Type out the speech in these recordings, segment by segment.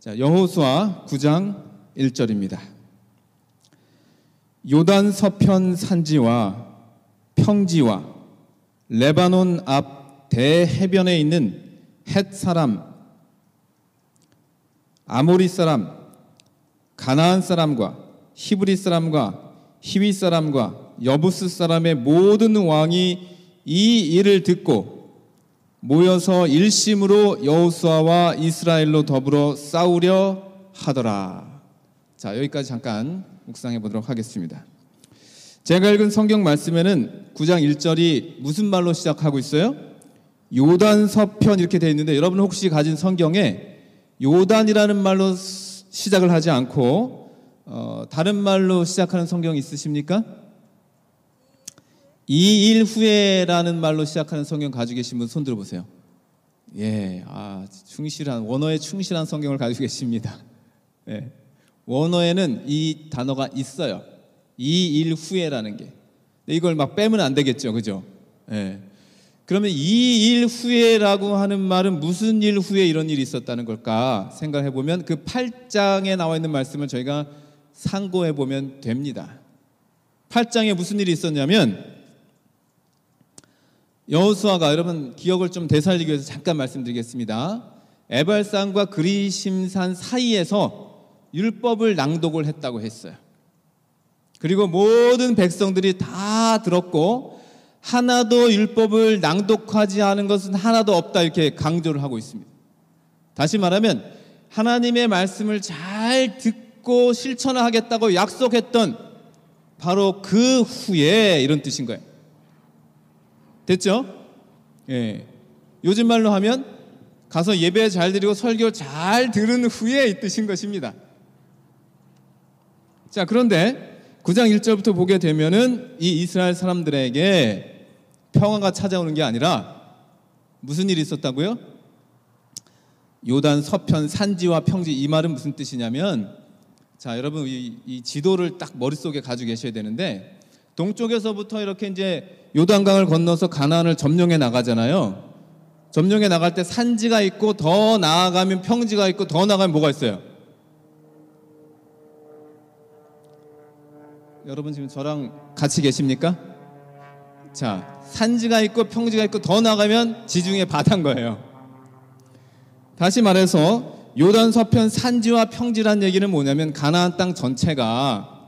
자, 여호수아 9장 1절입니다. 요단 서편 산지와 평지와 레바논 앞 대해변에 있는 헷 사람, 아모리 사람, 가나안 사람과 히브리 사람과 히위 사람과 여부스 사람의 모든 왕이 이 일을 듣고 모여서 일심으로 여호수아와 이스라엘로 더불어 싸우려 하더라. 자, 여기까지 잠깐 묵상해 보도록 하겠습니다. 제가 읽은 성경 말씀에는 9장 1절이 무슨 말로 시작하고 있어요? 요단 서편 이렇게 되어 있는데 여러분 혹시 가진 성경에 요단이라는 말로 시작을 하지 않고 어, 다른 말로 시작하는 성경 있으십니까? 이 일 후에라는 말로 시작하는 성경 가지고 계신 분 손 들어 보세요. 예, 아 충실한 원어에 충실한 성경을 가지고 계십니다. 예, 원어에는 이 단어가 있어요. 이 일 후에라는 게. 이걸 막 빼면 안 되겠죠, 그죠? 예. 그러면 이 일 후에라고 하는 말은 무슨 일 후에 이런 일이 있었다는 걸까 생각해 보면 그 8장에 나와 있는 말씀을 저희가 상고해 보면 됩니다. 8장에 무슨 일이 있었냐면 여호수아가 여러분 기억을 좀 되살리기 위해서 잠깐 말씀드리겠습니다. 에발산과 그리심산 사이에서 율법을 낭독을 했다고 했어요. 그리고 모든 백성들이 다 들었고 하나도 율법을 낭독하지 않은 것은 하나도 없다 이렇게 강조를 하고 있습니다. 다시 말하면 하나님의 말씀을 잘 듣고 실천하겠다고 약속했던 바로 그 후에 이런 뜻인 거예요. 됐죠? 예. 요즘 말로 하면 가서 예배 잘 드리고 설교 잘 들은 후에 이 뜻인 것입니다. 자, 그런데 9장 1절부터 보게 되면은 이 이스라엘 사람들에게 평화가 찾아오는 게 아니라 무슨 일이 있었다고요? 요단 서편 산지와 평지 이 말은 무슨 뜻이냐면 자 여러분 이, 이 지도를 딱 머릿속에 가지고 계셔야 되는데 동쪽에서부터 이렇게 이제 요단강을 건너서 가나안을 점령해 나가잖아요. 점령해 나갈 때 산지가 있고 더 나아가면 평지가 있고 더 나가면 뭐가 있어요? 여러분 지금 저랑 같이 계십니까? 자, 산지가 있고 평지가 있고 더 나가면 지중해 바다인 거예요. 다시 말해서 요단 서편 산지와 평지란 얘기는 뭐냐면 가나안 땅 전체가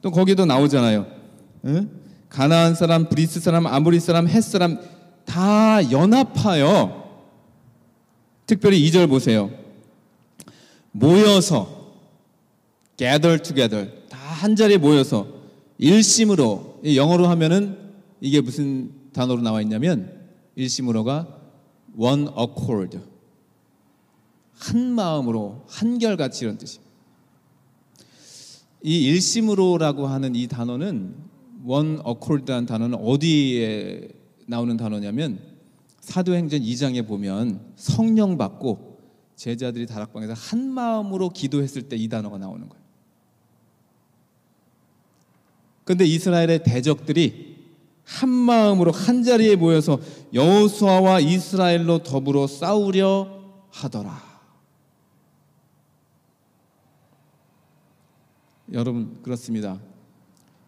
또 거기도 나오잖아요. 응? 가나안 사람, 브리스 사람, 아모리 사람, 헷 사람 다 연합하여 특별히 2절 보세요. 모여서 gather together 다 한 자리에 모여서 일심으로 영어로 하면은 이게 무슨 단어로 나와 있냐면 일심으로가 one accord 한 마음으로 한결같이 이런 뜻이. 이 일심으로라고 하는 이 단어는 one accord라는 단어는 어디에 나오는 단어냐면 사도행전 2장에 보면 성령 받고 제자들이 다락방에서 한 마음으로 기도했을 때 이 단어가 나오는 거예요. 그런데 이스라엘의 대적들이 한 마음으로 한 자리에 모여서 여호수아와 이스라엘로 더불어 싸우려 하더라. 여러분 그렇습니다.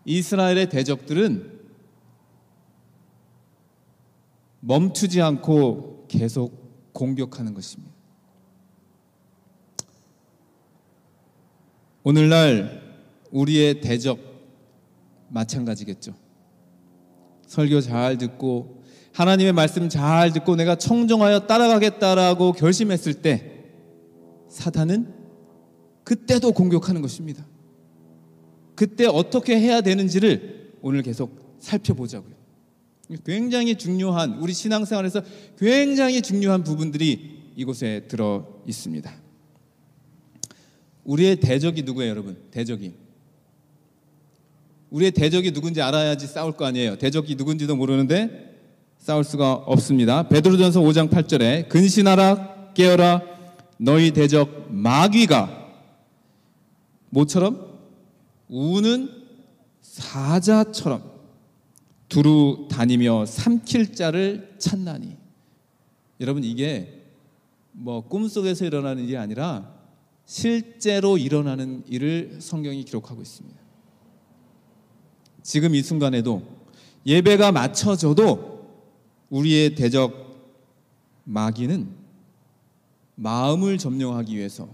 이스라엘의 대적들은 멈추지 않고 계속 공격하는 것입니다. 오늘날 우리의 대적 마찬가지겠죠. 설교 잘 듣고 하나님의 말씀 잘 듣고 내가 청정하여 따라가겠다라고 결심했을 때 사탄은 그때도 공격하는 것입니다. 그때 어떻게 해야 되는지를 오늘 계속 살펴보자고요. 굉장히 중요한 우리 신앙생활에서 굉장히 중요한 부분들이 이곳에 들어 있습니다. 우리의 대적이 누구예요, 여러분? 대적이. 우리의 대적이 누군지 알아야지 싸울 거 아니에요. 대적이 누군지도 모르는데 싸울 수가 없습니다. 베드로전서 5장 8절에 근신하라 깨어라 너희 대적 마귀가 모처럼 우는 사자처럼 두루 다니며 삼킬 자를 찾나니 여러분 이게 뭐 꿈속에서 일어나는 일이 아니라 실제로 일어나는 일을 성경이 기록하고 있습니다. 지금 이 순간에도 예배가 맞춰져도 우리의 대적 마귀는 마음을 점령하기 위해서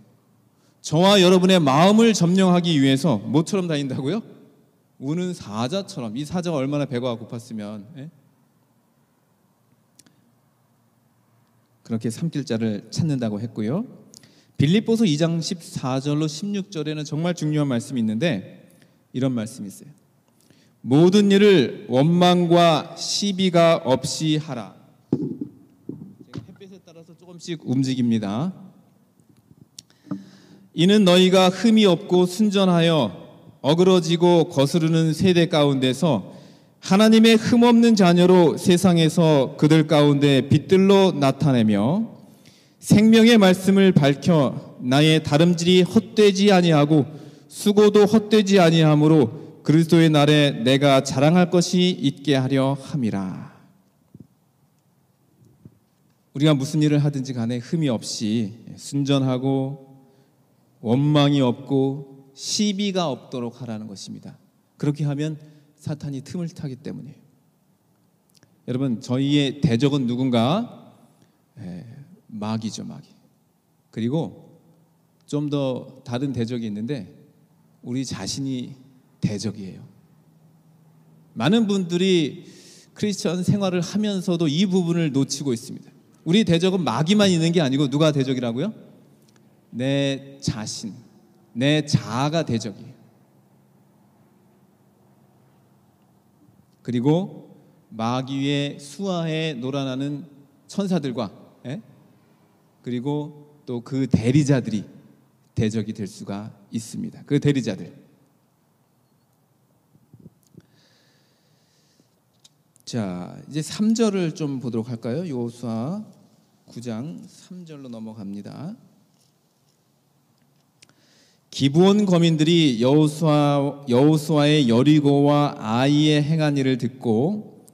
저와 여러분의 마음을 점령하기 위해서 뭐처럼 다닌다고요? 우는 사자처럼 이 사자가 얼마나 배가 고팠으면 예? 그렇게 삼킬 자를 찾는다고 했고요. 빌립보서 2장 14절로 16절에는 정말 중요한 말씀이 있는데 이런 말씀이 있어요. 모든 일을 원망과 시비가 없이 하라. 제가 햇빛에 따라서 조금씩 움직입니다. 이는 너희가 흠이 없고 순전하여 어그러지고 거스르는 세대 가운데서 하나님의 흠 없는 자녀로 세상에서 그들 가운데 빛들로 나타내며 생명의 말씀을 밝혀 나의 다름질이 헛되지 아니하고 수고도 헛되지 아니하므로 그리스도의 날에 내가 자랑할 것이 있게 하려 함이라. 우리가 무슨 일을 하든지 간에 흠이 없이 순전하고 원망이 없고 시비가 없도록 하라는 것입니다. 그렇게 하면 사탄이 틈을 타기 때문이에요. 여러분 저희의 대적은 누군가 에, 마귀죠 마귀. 그리고 좀 더 다른 대적이 있는데 우리 자신이 대적이에요. 많은 분들이 크리스천 생활을 하면서도 이 부분을 놓치고 있습니다. 우리 대적은 마귀만 있는 게 아니고 누가 대적이라고요? 내 자신, 내 자아가 대적이에요. 그리고 마귀의 수하에 놀아나는 천사들과 예? 그리고 또 그 대리자들이 대적이 될 수가 있습니다. 그 대리자들. 자, 이제 3절을 좀 보도록 할까요? 요수아 9장 3절로 넘어갑니다. 기브온 거민들이 여호수아 여호수아의 여리고와 아이의 행한 일을 듣고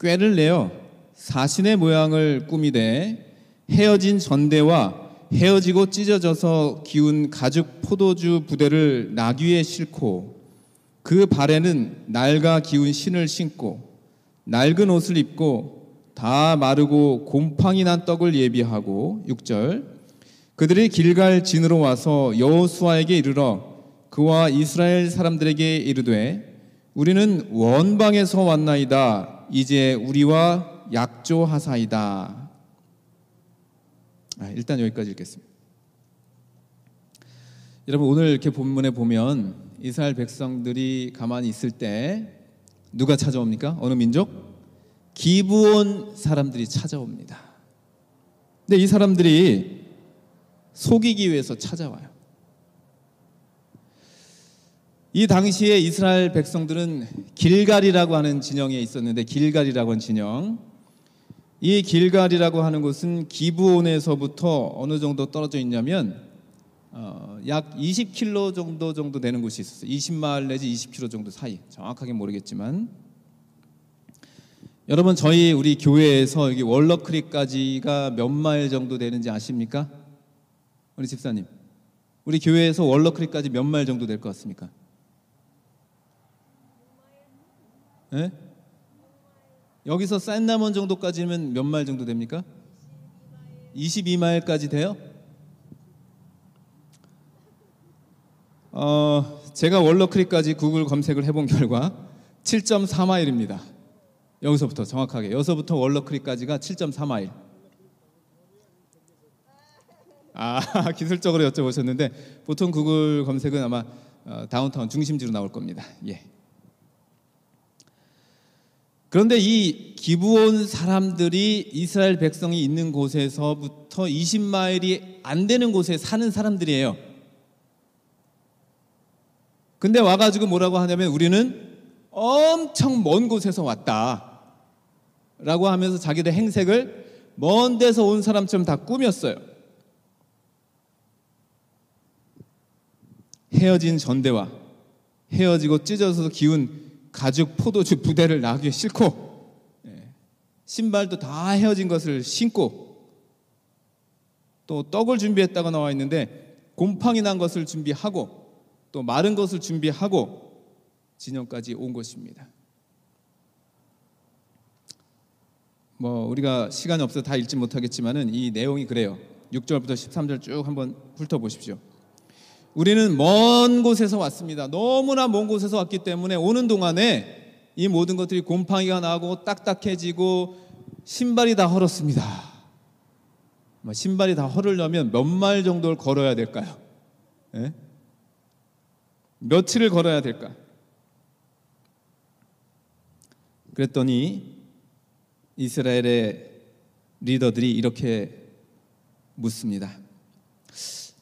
꾀를 내어 사신의 모양을 꾸미되 헤어진 전대와 헤어지고 찢어져서 기운 가죽 포도주 부대를 나귀에 싣고 그 발에는 낡아 기운 신을 신고 낡은 옷을 입고 다 마르고 곰팡이 난 떡을 예비하고 6절 그들이 길갈 진으로 와서 여호수아에게 이르러 그와 이스라엘 사람들에게 이르되 우리는 원방에서 왔나이다 이제 우리와 약조하사이다 아, 일단 여기까지 읽겠습니다 여러분 오늘 이렇게 본문에 보면 이스라엘 백성들이 가만히 있을 때 누가 찾아옵니까? 어느 민족? 기브온 사람들이 찾아옵니다 근데 이 사람들이 속이기 위해서 찾아와요. 이 당시에 이스라엘 백성들은 길갈이라고 하는 진영에 있었는데 길갈이라고 하는 진영 이 길갈이라고 하는 곳은 기브온에서부터 어느 정도 떨어져 있냐면 어, 약 20km 정도 정도 되는 곳이 있었어요. 20마일 내지 20km 정도 사이. 정확하게 모르겠지만 여러분 저희 우리 교회에서 여기 월러크릭까지가 몇 마일 정도 되는지 아십니까? 우리 집사님, 우리 교회에서 월러크릭까지 몇 마일 정도 될 것 같습니까? 네? 여기서 샌나먼 정도까지면 몇 마일 정도 됩니까? 22마일까지 돼요? 어, 제가 월러크릭까지 구글 검색을 해본 결과 7.4마일입니다. 여기서부터 정확하게 여기서부터 월러크릭까지가 7.4마일. 아 기술적으로 여쭤보셨는데 보통 구글 검색은 아마 어, 다운타운 중심지로 나올 겁니다. 예. 그런데 이 기브온 사람들이 이스라엘 백성이 있는 곳에서부터 20마일이 안 되는 곳에 사는 사람들이에요. 근데 와가지고 뭐라고 하냐면 우리는 엄청 먼 곳에서 왔다. 라고 하면서 자기들 행색을 먼 데서 온 사람처럼 다 꾸몄어요. 헤어진 전대와 헤어지고 찢어서 기운 가죽 포도주 부대를 나귀에 싣고 예, 신발도 다 헤어진 것을 신고 또 떡을 준비했다고 나와 있는데 곰팡이 난 것을 준비하고 또 마른 것을 준비하고 진영까지 온 것입니다. 뭐 우리가 시간이 없어서 다 읽지 못하겠지만은 이 내용이 그래요. 6절부터 13절 쭉 한번 훑어보십시오. 우리는 먼 곳에서 왔습니다. 너무나 먼 곳에서 왔기 때문에 오는 동안에 이 모든 것들이 곰팡이가 나고 딱딱해지고 신발이 다 헐었습니다. 뭐 신발이 다 헐으려면 몇 마일 정도를 걸어야 될까요? 예? 며칠을 걸어야 될까? 그랬더니 이스라엘의 리더들이 이렇게 묻습니다.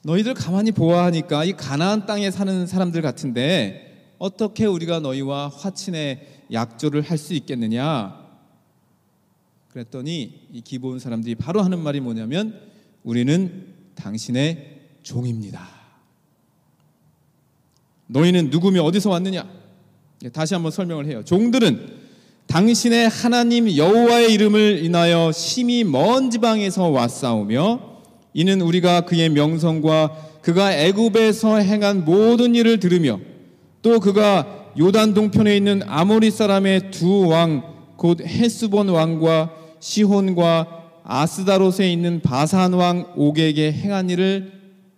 너희들 가만히 보아하니까 이 가나안 땅에 사는 사람들 같은데 어떻게 우리가 너희와 화친의 약조를 할 수 있겠느냐? 그랬더니 이 기본 사람들이 바로 하는 말이 뭐냐면 우리는 당신의 종입니다. 너희는 누구며 어디서 왔느냐? 예, 다시 한번 설명을 해요. 종들은 당신의 하나님 여호와의 이름을 인하여 심히 먼 지방에서 왔사오며 이는 우리가 그의 명성과 그가 애굽에서 행한 모든 일을 들으며 또 그가 요단 동편에 있는 아모리 사람의 두 왕 곧 헤스본 왕과 시혼과 아스다롯에 있는 바산 왕 옥에게 행한 일을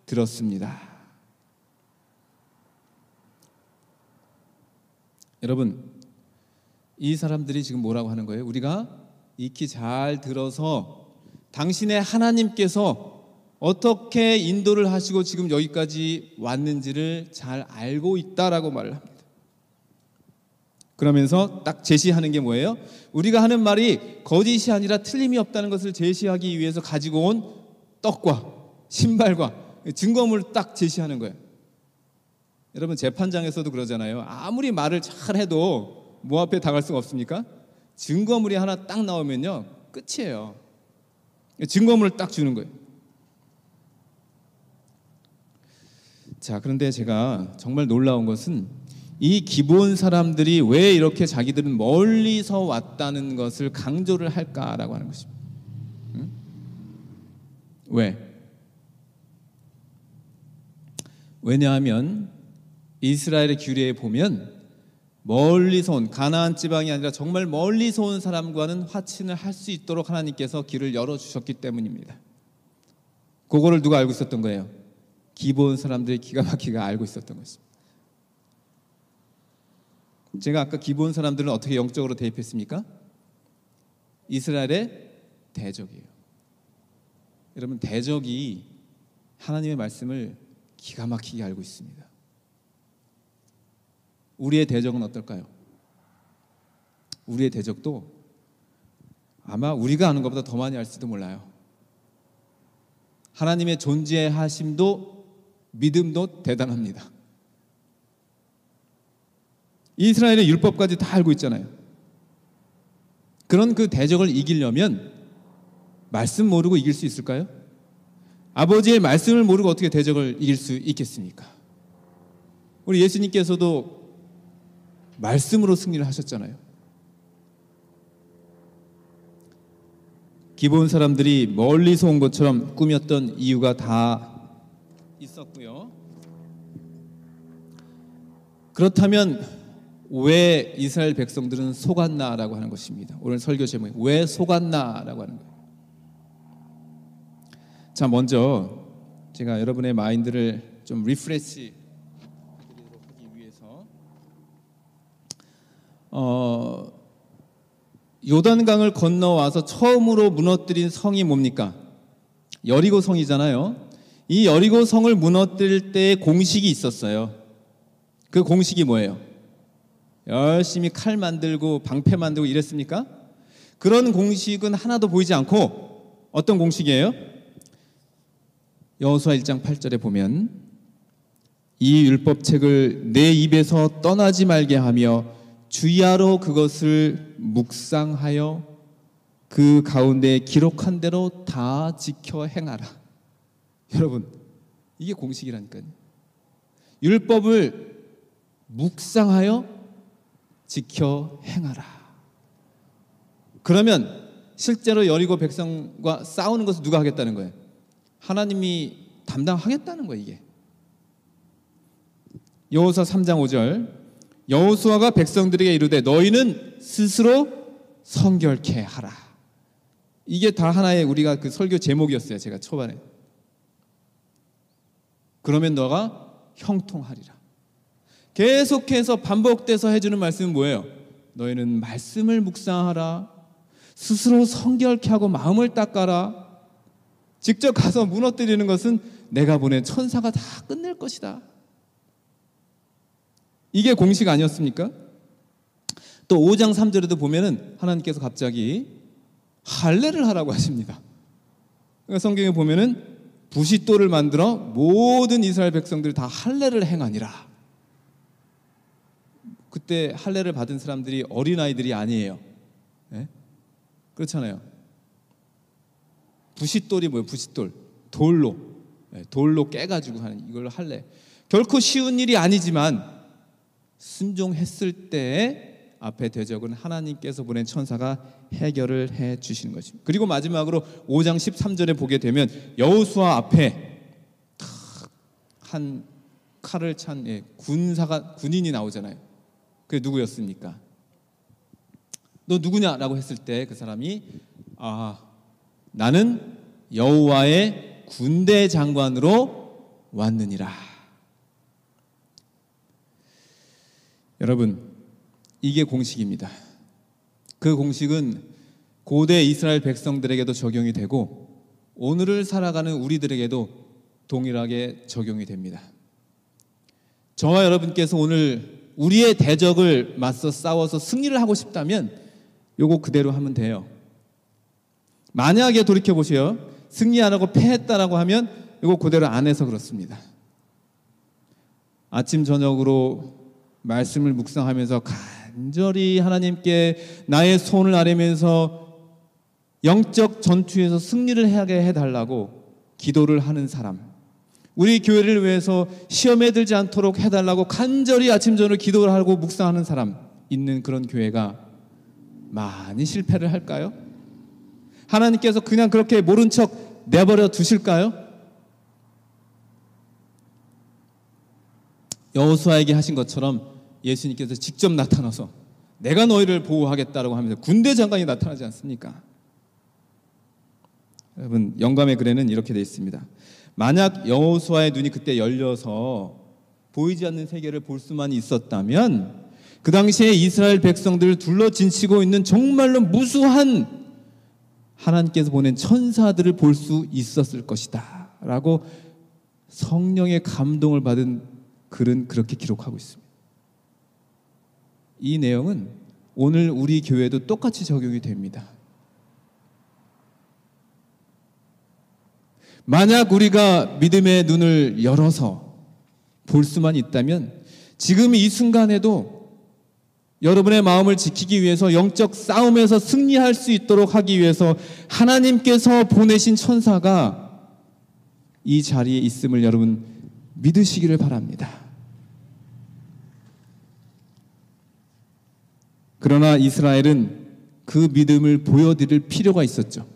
들었습니다. 여러분 이 사람들이 지금 뭐라고 하는 거예요? 우리가 익히 잘 들어서 당신의 하나님께서 어떻게 인도를 하시고 지금 여기까지 왔는지를 잘 알고 있다라고 말을 합니다. 그러면서 딱 제시하는 게 뭐예요? 우리가 하는 말이 거짓이 아니라 틀림이 없다는 것을 제시하기 위해서 가지고 온 떡과 신발과 증거물을 딱 제시하는 거예요. 여러분 재판장에서도 그러잖아요. 아무리 말을 잘 해도 뭐 앞에 당할 수가 없습니까? 증거물이 하나 딱 나오면요 끝이에요. 증거물을 딱 주는 거예요. 자, 그런데 제가 정말 놀라운 것은 이 기본 사람들이 왜 이렇게 자기들은 멀리서 왔다는 것을 강조를 할까라고 하는 것입니다. 응? 왜? 왜냐하면 이스라엘의 규례에 보면 멀리서 온 가나안 지방이 아니라 정말 멀리서 온 사람과는 화친을 할 수 있도록 하나님께서 길을 열어 주셨기 때문입니다. 그거를 누가 알고 있었던 거예요? 기본 사람들이 기가 막히게 알고 있었던 것입니다. 제가 아까 기본 사람들은 어떻게 영적으로 대입했습니까? 이스라엘의 대적이에요. 여러분 대적이 하나님의 말씀을 기가 막히게 알고 있습니다. 우리의 대적은 어떨까요? 우리의 대적도 아마 우리가 아는 것보다 더 많이 알지도 몰라요. 하나님의 존재하심도 믿음도 대단합니다. 이스라엘의 율법까지 다 알고 있잖아요. 그런 그 대적을 이기려면 말씀 모르고 이길 수 있을까요? 아버지의 말씀을 모르고 어떻게 대적을 이길 수 있겠습니까? 우리 예수님께서도 말씀으로 승리를 하셨잖아요. 기본 사람들이 멀리서 온 것처럼 꾸몄던 이유가 다 있었고요. 그렇다면 왜 이스라엘 백성들은 속았나라고 하는 것입니다. 오늘 설교 제목이 왜 속았나라고 하는 거예요. 자, 먼저 제가 여러분의 마인드를 좀 refresh 하기 위해서 어 요단강을 건너와서 처음으로 무너뜨린 성이 뭡니까? 여리고 성이잖아요. 이 여리고 성을 무너뜨릴 때 공식이 있었어요. 그 공식이 뭐예요? 열심히 칼 만들고 방패 만들고 이랬습니까? 그런 공식은 하나도 보이지 않고 어떤 공식이에요? 여호수아 1장 8절에 보면 이 율법책을 내 입에서 떠나지 말게 하며 주야로 그것을 묵상하여 그 가운데 기록한 대로 다 지켜 행하라. 여러분, 이게 공식이라니까요. 율법을 묵상하여 지켜 행하라. 그러면 실제로 여리고 백성과 싸우는 것을 누가 하겠다는 거예요? 하나님이 담당하겠다는 거예요, 이게. 여호수아 3장 5절 여호수아가 백성들에게 이르되 너희는 스스로 성결케 하라. 이게 다 하나의 우리가 그 설교 제목이었어요. 제가 초반에. 그러면 너가 형통하리라. 계속해서 반복돼서 해주는 말씀은 뭐예요? 너희는 말씀을 묵상하라. 스스로 성결케 하고 마음을 닦아라. 직접 가서 무너뜨리는 것은 내가 보낸 천사가 다 끝낼 것이다. 이게 공식 아니었습니까? 또 5장 3절에도 보면은 하나님께서 갑자기 할례를 하라고 하십니다. 그러니까 성경에 보면은 부싯돌을 만들어 모든 이스라엘 백성들 다 할례를 행하니라. 그때 할례를 받은 사람들이 어린 아이들이 아니에요. 네? 그렇잖아요. 부싯돌이 뭐예요? 부싯돌 돌로 네, 돌로 깨가지고 하는 이걸 할례. 결코 쉬운 일이 아니지만 순종했을 때 앞에 대적은 하나님께서 보낸 천사가 해결을 해 주시는 것입니다. 그리고 마지막으로 5장 13절에 보게 되면 여호수아 앞에 한 칼을 찬 예, 군사가 군인이 나오잖아요. 그게 누구였습니까? 너 누구냐라고 했을 때 그 사람이 아 나는 여호와의 군대 장관으로 왔느니라. 여러분 이게 공식입니다. 그 공식은 고대 이스라엘 백성들에게도 적용이 되고 오늘을 살아가는 우리들에게도 동일하게 적용이 됩니다. 저와 여러분께서 오늘 우리의 대적을 맞서 싸워서 승리를 하고 싶다면 요거 그대로 하면 돼요. 만약에 돌이켜 보세요. 승리 안 하고 패했다라고 하면 이거 그대로 안 해서 그렇습니다. 아침 저녁으로 말씀을 묵상하면서 간절히 하나님께 나의 손을 아뢰면서 영적 전투에서 승리를 하게 해달라고 기도를 하는 사람. 우리 교회를 위해서 시험에 들지 않도록 해달라고 간절히 아침 저녁 기도를 하고 묵상하는 사람 있는 그런 교회가 많이 실패를 할까요? 하나님께서 그냥 그렇게 모른 척 내버려 두실까요? 여호수아에게 하신 것처럼 예수님께서 직접 나타나서 내가 너희를 보호하겠다라고 하면서 군대 장관이 나타나지 않습니까? 여러분 영감의 글에는 이렇게 되어 있습니다. 만약 여호수아의 눈이 그때 열려서 보이지 않는 세계를 볼 수만 있었다면 그 당시에 이스라엘 백성들을 둘러 진치고 있는 정말로 무수한 하나님께서 보낸 천사들을 볼 수 있었을 것이다. 라고 성령의 감동을 받은 글은 그렇게 기록하고 있습니다. 이 내용은 오늘 우리 교회도 똑같이 적용이 됩니다. 만약 우리가 믿음의 눈을 열어서 볼 수만 있다면 지금 이 순간에도 여러분의 마음을 지키기 위해서 영적 싸움에서 승리할 수 있도록 하기 위해서 하나님께서 보내신 천사가 이 자리에 있음을 여러분 믿으시기를 바랍니다. 그러나 이스라엘은 그 믿음을 보여드릴 필요가 있었죠.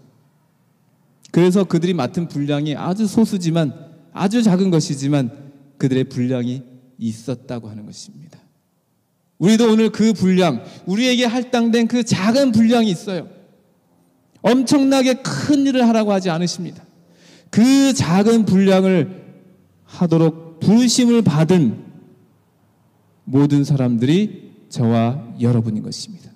그래서 그들이 맡은 분량이 아주 소수지만 아주 작은 것이지만 그들의 분량이 있었다고 하는 것입니다. 우리도 오늘 그 분량, 우리에게 할당된 그 작은 분량이 있어요. 엄청나게 큰 일을 하라고 하지 않으십니다. 그 작은 분량을 하도록 부르심을 받은 모든 사람들이 저와 여러분인 것입니다.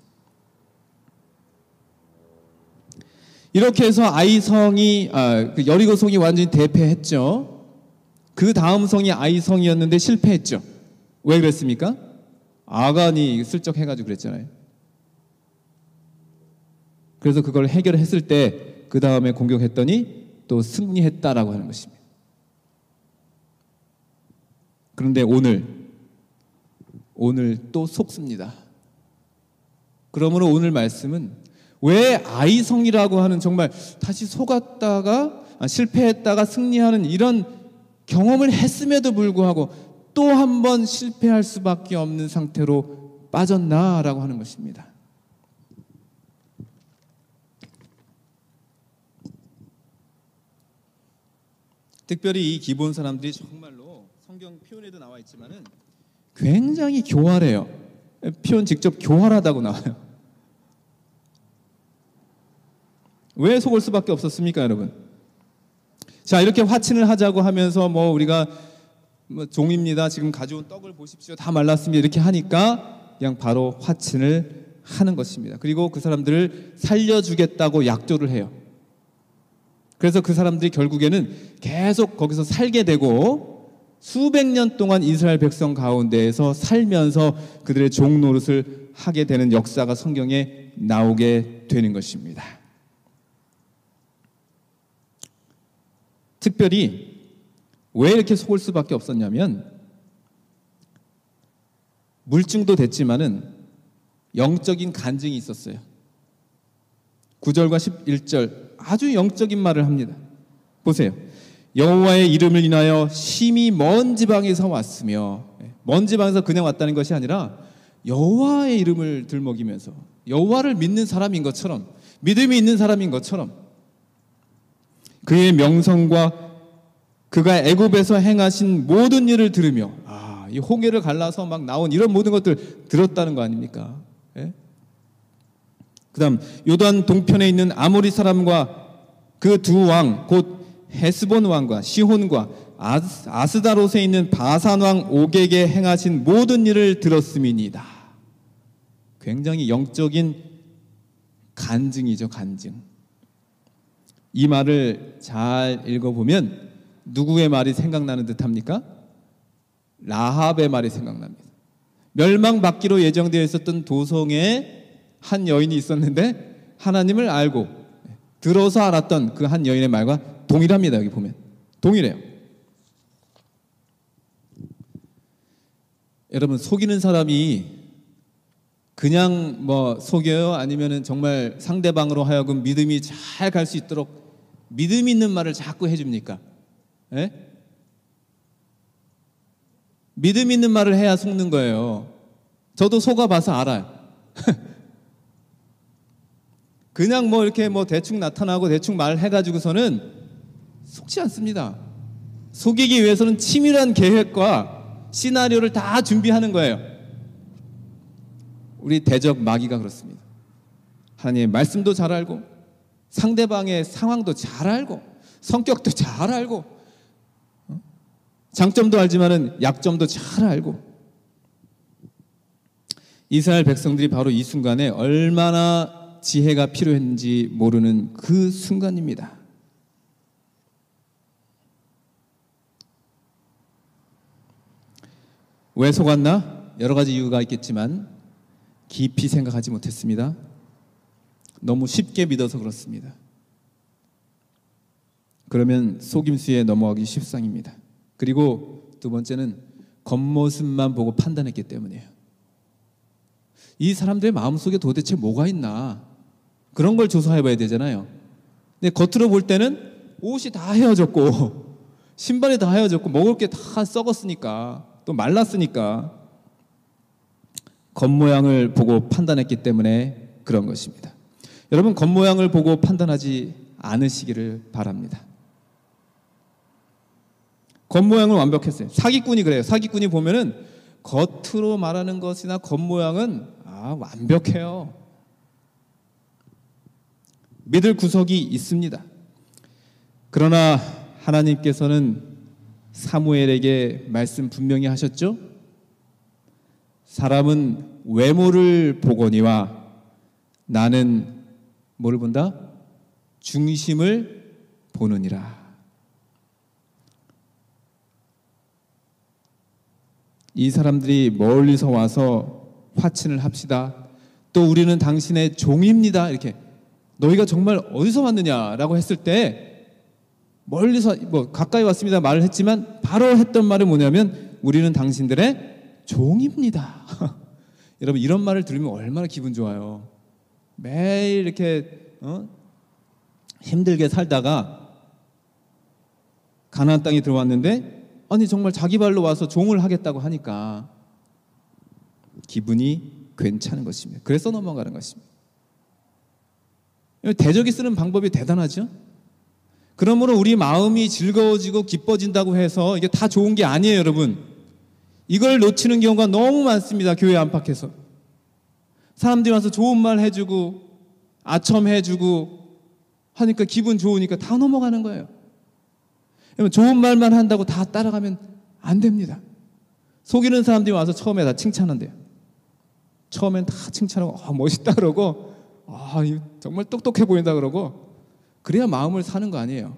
이렇게 해서 아이성이 아, 그 여리고 성이 완전히 대패했죠. 그 다음 성이 아이성이었는데 실패했죠. 왜 그랬습니까? 아간이 슬쩍 해가지고 그랬잖아요. 그래서 그걸 해결했을 때 그 다음에 공격했더니 또 승리했다라고 하는 것입니다. 그런데 오늘 오늘 또 속습니다. 그러므로 오늘 말씀은 왜 아이성이라고 하는 정말 다시 속았다가 아, 실패했다가 승리하는 이런 경험을 했음에도 불구하고 또 한 번 실패할 수밖에 없는 상태로 빠졌나라고 하는 것입니다. 특별히 이 기본 사람들이 정말로 성경 표현에도 나와 있지만은 굉장히 교활해요. 표현 직접 교활하다고 나와요. 왜 속을 수밖에 없었습니까, 여러분? 자, 이렇게 화친을 하자고 하면서 뭐 우리가 뭐 종입니다. 지금 가져온 떡을 보십시오. 다 말랐습니다. 이렇게 하니까 그냥 바로 화친을 하는 것입니다. 그리고 그 사람들을 살려주겠다고 약조를 해요. 그래서 그 사람들이 결국에는 계속 거기서 살게 되고 수백 년 동안 이스라엘 백성 가운데에서 살면서 그들의 종 노릇을 하게 되는 역사가 성경에 나오게 되는 것입니다. 특별히 왜 이렇게 속을 수밖에 없었냐면 물증도 됐지만은 영적인 간증이 있었어요. 9절과 11절 아주 영적인 말을 합니다. 보세요. 여호와의 이름을 인하여 심히 먼 지방에서 왔으며 예, 먼 지방에서 그냥 왔다는 것이 아니라 여호와의 이름을 들먹이면서 여호와를 믿는 사람인 것처럼 믿음이 있는 사람인 것처럼 그의 명성과 그가 애굽에서 행하신 모든 일을 들으며 아, 이 홍해를 갈라서 막 나온 이런 모든 것들 들었다는 거 아닙니까? 예? 그다음 요단 동편에 있는 아모리 사람과 그 두 왕 곧 헤스본 왕과 시혼과 아스다롯에 있는 바산 왕 옥에게 행하신 모든 일을 들었음이니이다. 굉장히 영적인 간증이죠, 간증. 이 말을 잘 읽어보면 누구의 말이 생각나는 듯 합니까? 라합의 말이 생각납니다. 멸망받기로 예정되어 있었던 도성에 한 여인이 있었는데 하나님을 알고 들어서 알았던 그 한 여인의 말과 동일합니다. 여기 보면 동일해요. 여러분 속이는 사람이 그냥 뭐 속여요 아니면은 정말 상대방으로 하여금 믿음이 잘 갈 수 있도록 믿음 있는 말을 자꾸 해줍니까? 예? 믿음 있는 말을 해야 속는 거예요. 저도 속아봐서 알아요. 그냥 뭐 이렇게 뭐 대충 나타나고 대충 말해가지고서는 속지 않습니다. 속이기 위해서는 치밀한 계획과 시나리오를 다 준비하는 거예요. 우리 대적 마귀가 그렇습니다. 하나님의 말씀도 잘 알고 상대방의 상황도 잘 알고 성격도 잘 알고 어? 장점도 알지만은 약점도 잘 알고 이스라엘 백성들이 바로 이 순간에 얼마나 지혜가 필요했는지 모르는 그 순간입니다. 왜 속았나? 여러 가지 이유가 있겠지만 깊이 생각하지 못했습니다. 너무 쉽게 믿어서 그렇습니다. 그러면 속임수에 넘어가기 쉽상입니다. 그리고 두 번째는 겉모습만 보고 판단했기 때문이에요. 이 사람들의 마음속에 도대체 뭐가 있나? 그런 걸 조사해 봐야 되잖아요. 근데 겉으로 볼 때는 옷이 다 헤어졌고 신발이 다 헤어졌고 먹을 게 다 썩었으니까 또 말랐으니까 겉모양을 보고 판단했기 때문에 그런 것입니다. 여러분 겉모양을 보고 판단하지 않으시기를 바랍니다. 겉모양은 완벽했어요. 사기꾼이 그래요. 사기꾼이 보면은 겉으로 말하는 것이나 겉모양은 아, 완벽해요. 믿을 구석이 있습니다. 그러나 하나님께서는 사무엘에게 말씀 분명히 하셨죠? 사람은 외모를 보거니와 나는 뭐를 본다? 중심을 보느니라. 이 사람들이 멀리서 와서 화친을 합시다. 또 우리는 당신의 종입니다. 이렇게 너희가 정말 어디서 왔느냐라고 했을 때 멀리서 뭐 가까이 왔습니다 말을 했지만 바로 했던 말은 뭐냐면 우리는 당신들의 종입니다. 여러분 이런 말을 들으면 얼마나 기분 좋아요. 매일 이렇게 어? 힘들게 살다가 가나안 땅에 들어왔는데 아니 정말 자기 발로 와서 종을 하겠다고 하니까 기분이 괜찮은 것입니다. 그래서 넘어가는 것입니다. 대적이 쓰는 방법이 대단하죠. 그러므로 우리 마음이 즐거워지고 기뻐진다고 해서 이게 다 좋은 게 아니에요, 여러분. 이걸 놓치는 경우가 너무 많습니다. 교회 안팎에서. 사람들이 와서 좋은 말 해주고, 아첨 해주고, 하니까 기분 좋으니까 다 넘어가는 거예요. 좋은 말만 한다고 다 따라가면 안 됩니다. 속이는 사람들이 와서 처음에 다 칭찬한대요. 처음엔 다 칭찬하고, 아, 멋있다 그러고, 아, 정말 똑똑해 보인다 그러고, 그래야 마음을 사는 거 아니에요.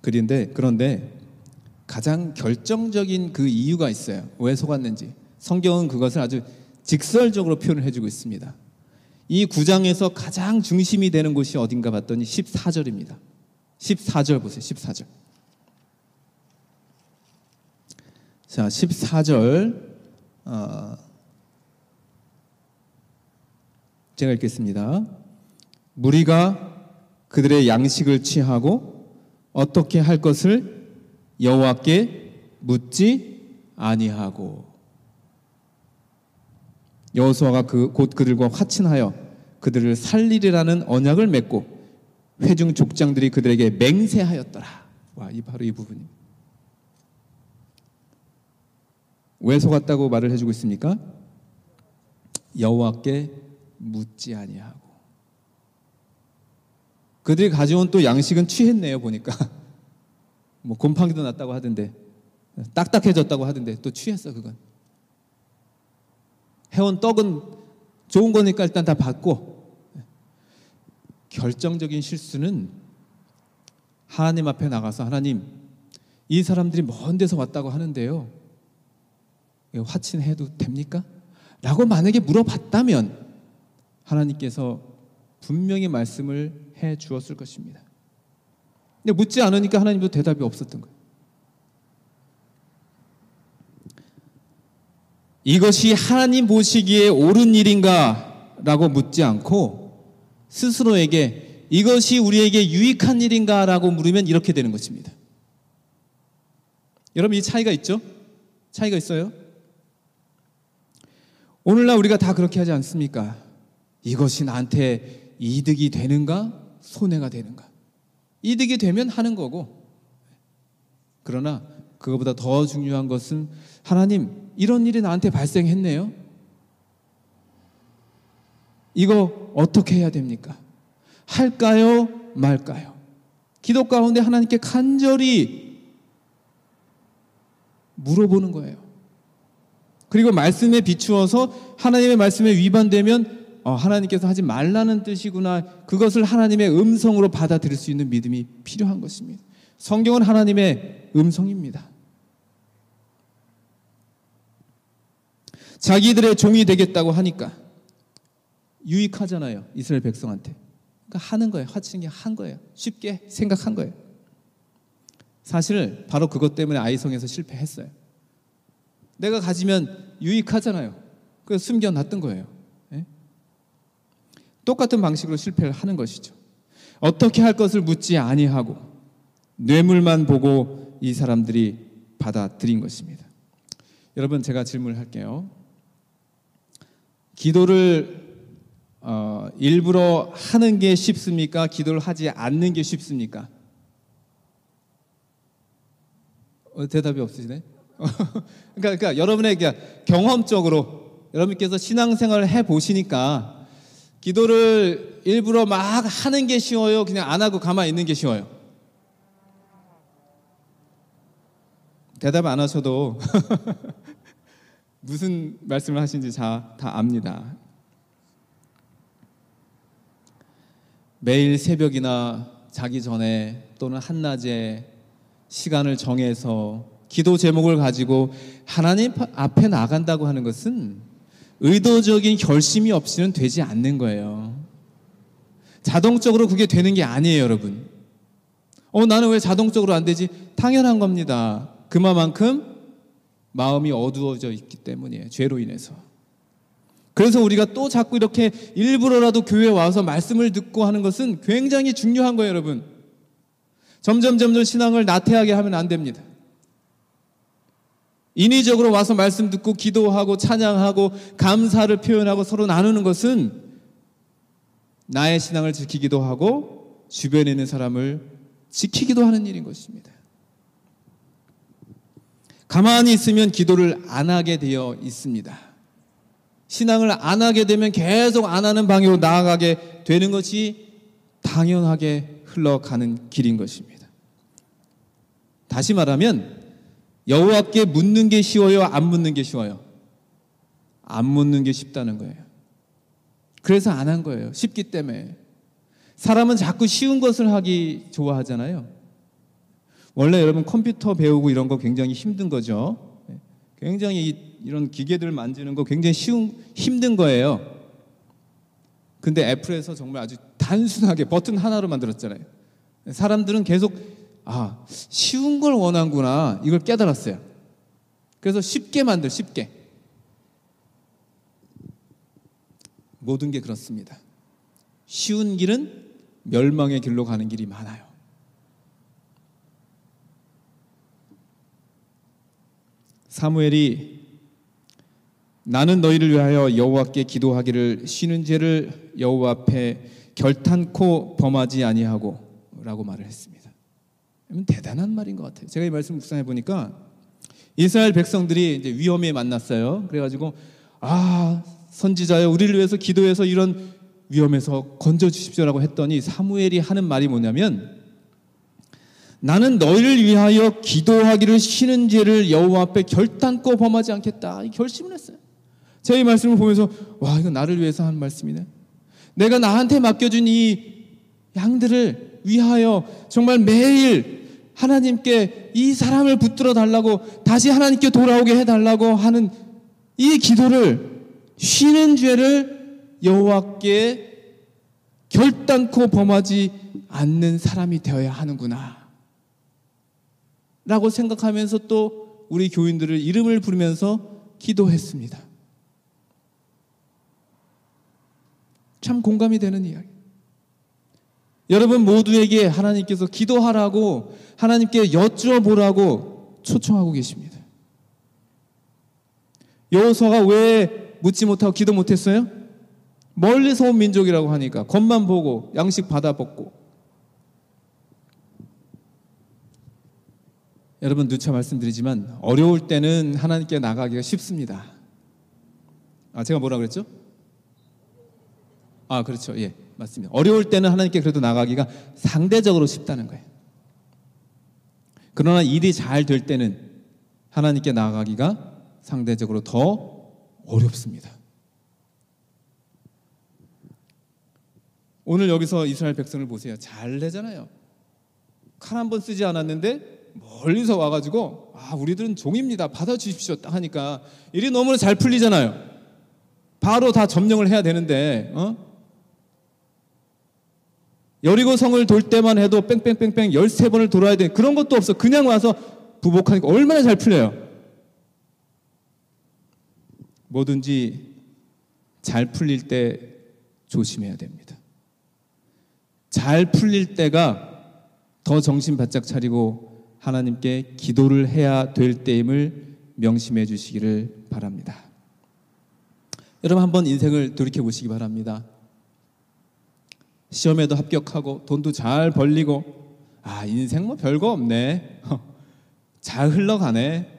그런데 그런데 가장 결정적인 그 이유가 있어요. 왜 속았는지. 성경은 그것을 아주 직설적으로 표현을 해주고 있습니다. 이 구장에서 가장 중심이 되는 곳이 어딘가 봤더니 14절입니다. 14절 보세요. 14절. 자, 14절. 어, 제가 읽겠습니다. 무리가 그들의 양식을 취하고 어떻게 할 것을 여호와께 묻지 아니하고 여호수아가 그, 곧 그들과 화친하여 그들을 살리리라는 언약을 맺고 회중 족장들이 그들에게 맹세하였더라. 와, 이 바로 이 부분이. 왜 속았다고 말을 해주고 있습니까? 여호와께 묻지 아니하고. 그들이 가져온 또 양식은 취했네요 보니까. 뭐 곰팡이도 났다고 하던데 딱딱해졌다고 하던데 또 취했어 그건. 해온 떡은 좋은 거니까 일단 다 받고 결정적인 실수는 하나님 앞에 나가서 하나님 이 사람들이 먼 데서 왔다고 하는데요. 화친해도 됩니까? 라고 만약에 물어봤다면 하나님께서 분명히 말씀을 해 주었을 것입니다. 근데 묻지 않으니까 하나님도 대답이 없었던 거예요. 이것이 하나님 보시기에 옳은 일인가? 라고 묻지 않고 스스로에게 이것이 우리에게 유익한 일인가? 라고 물으면 이렇게 되는 것입니다. 여러분, 이 차이가 있죠? 차이가 있어요? 오늘날 우리가 다 그렇게 하지 않습니까? 이것이 나한테 이득이 되는가? 손해가 되는가? 이득이 되면 하는 거고, 그러나 그것보다 더 중요한 것은 하나님, 이런 일이 나한테 발생했네요. 이거 어떻게 해야 됩니까? 할까요? 말까요? 기도 가운데 하나님께 간절히 물어보는 거예요. 그리고 말씀에 비추어서 하나님의 말씀에 위반되면 어, 하나님께서 하지 말라는 뜻이구나. 그것을 하나님의 음성으로 받아들일 수 있는 믿음이 필요한 것입니다. 성경은 하나님의 음성입니다. 자기들의 종이 되겠다고 하니까 유익하잖아요. 이스라엘 백성한테. 그러니까 하는 거예요. 하치는 게 한 거예요. 쉽게 생각한 거예요. 사실 바로 그것 때문에 아이성에서 실패했어요. 내가 가지면 유익하잖아요. 그래서 숨겨놨던 거예요. 똑같은 방식으로 실패를 하는 것이죠. 어떻게 할 것을 묻지 아니하고 뇌물만 보고 이 사람들이 받아들인 것입니다. 여러분 제가 질문을 할게요. 기도를 어, 일부러 하는 게 쉽습니까? 기도를 하지 않는 게 쉽습니까? 어, 대답이 없으시네. 그러니까, 그러니까 여러분의 경험적으로 여러분께서 신앙생활을 해 보시니까 기도를 일부러 막 하는 게 쉬워요? 그냥 안 하고 가만히 있는 게 쉬워요? 대답 안 하셔도 무슨 말씀을 하신지 다, 다 압니다. 매일 새벽이나 자기 전에 또는 한낮에 시간을 정해서 기도 제목을 가지고 하나님 앞에 나간다고 하는 것은 의도적인 결심이 없이는 되지 않는 거예요. 자동적으로 그게 되는 게 아니에요, 여러분. 어, 나는 왜 자동적으로 안 되지? 당연한 겁니다. 그만큼 마음이 어두워져 있기 때문이에요. 죄로 인해서. 그래서 우리가 또 자꾸 이렇게 일부러라도 교회에 와서 말씀을 듣고 하는 것은 굉장히 중요한 거예요, 여러분. 점점 점점 신앙을 나태하게 하면 안 됩니다. 인위적으로 와서 말씀 듣고 기도하고 찬양하고 감사를 표현하고 서로 나누는 것은 나의 신앙을 지키기도 하고 주변에 있는 사람을 지키기도 하는 일인 것입니다. 가만히 있으면 기도를 안 하게 되어 있습니다. 신앙을 안 하게 되면 계속 안 하는 방향으로 나아가게 되는 것이 당연하게 흘러가는 길인 것입니다. 다시 말하면 여호와께 묻는 게 쉬워요, 안 묻는 게 쉬워요? 안 묻는 게 쉽다는 거예요. 그래서 안 한 거예요. 쉽기 때문에. 사람은 자꾸 쉬운 것을 하기 좋아하잖아요. 원래 여러분 컴퓨터 배우고 이런 거 굉장히 힘든 거죠. 굉장히 이런 기계들 만지는 거 굉장히 쉬운 힘든 거예요. 근데 애플에서 정말 아주 단순하게 버튼 하나로 만들었잖아요. 사람들은 계속 아 쉬운 걸 원하는구나 이걸 깨달았어요. 그래서 쉽게 만들 쉽게 모든 게 그렇습니다. 쉬운 길은 멸망의 길로 가는 길이 많아요. 사무엘이 나는 너희를 위하여 여호와께 기도하기를 쉬는 죄를 여호와 앞에 결탄코 범하지 아니하고라고 말을 했습니다. 대단한 말인 것 같아요. 제가 이 말씀 묵상해 보니까 이스라엘 백성들이 이제 위험에 만났어요. 그래가지고 아 선지자여 우리를 위해서 기도해서 이런 위험에서 건져 주십시오라고 했더니 사무엘이 하는 말이 뭐냐면 나는 너희를 위하여 기도하기를 쉬는 죄를 여호와 앞에 결단코 범하지 않겠다. 결심을 했어요. 제가 이 말씀을 보면서 와 이거 나를 위해서 한 말씀이네. 내가 나한테 맡겨준 이 양들을 위하여 정말 매일 하나님께 이 사람을 붙들어 달라고 다시 하나님께 돌아오게 해 달라고 하는 이 기도를 쉬는 죄를 여호와께 결단코 범하지 않는 사람이 되어야 하는구나. 라고 생각하면서 또 우리 교인들을 이름을 부르면서 기도했습니다. 참 공감이 되는 이야기. 여러분 모두에게 하나님께서 기도하라고 하나님께 여쭈어 보라고 초청하고 계십니다. 여호수아가 왜 묻지 못하고 기도 못했어요? 멀리서 온 민족이라고 하니까 겉만 보고 양식 받아 먹고 여러분 누차 말씀드리지만 어려울 때는 하나님께 나가기가 쉽습니다. 아 제가 뭐라 그랬죠? 아 그렇죠. 예 맞습니다. 어려울 때는 하나님께 그래도 나가기가 상대적으로 쉽다는 거예요. 그러나 일이 잘 될 때는 하나님께 나가기가 상대적으로 더 어렵습니다. 오늘 여기서 이스라엘 백성을 보세요. 잘 되잖아요. 칼 한 번 쓰지 않았는데 멀리서 와가지고 아 우리들은 종입니다 받아주십시오 딱 하니까 일이 너무나 잘 풀리잖아요 바로 다 점령을 해야 되는데 어? 여리고 성을 돌 때만 해도 뺑뺑뺑뺑 13번을 돌아야 돼 그런 것도 없어 그냥 와서 부복하니까 얼마나 잘 풀려요 뭐든지 잘 풀릴 때 조심해야 됩니다 잘 풀릴 때가 더 정신 바짝 차리고 하나님께 기도를 해야 될 때임을 명심해 주시기를 바랍니다. 여러분 한번 인생을 돌이켜 보시기 바랍니다. 시험에도 합격하고 돈도 잘 벌리고 아 인생 뭐 별거 없네. 잘 흘러가네.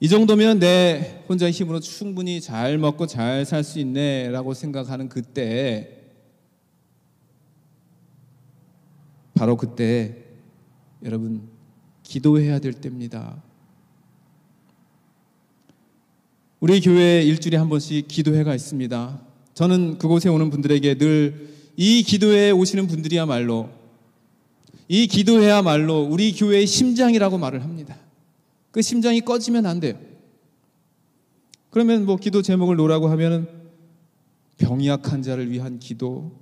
이 정도면 내 혼자의 힘으로 충분히 잘 먹고 잘 살 수 있네라고 생각하는 그때 바로 그때 여러분 기도해야 될 때입니다. 우리 교회에 일주일에 한 번씩 기도회가 있습니다. 저는 그곳에 오는 분들에게 늘 이 기도회에 오시는 분들이야말로 이 기도회야말로 우리 교회의 심장이라고 말을 합니다. 그 심장이 꺼지면 안 돼요. 그러면 뭐 기도 제목을 놓으라고 하면은 병이 약한 자를 위한 기도,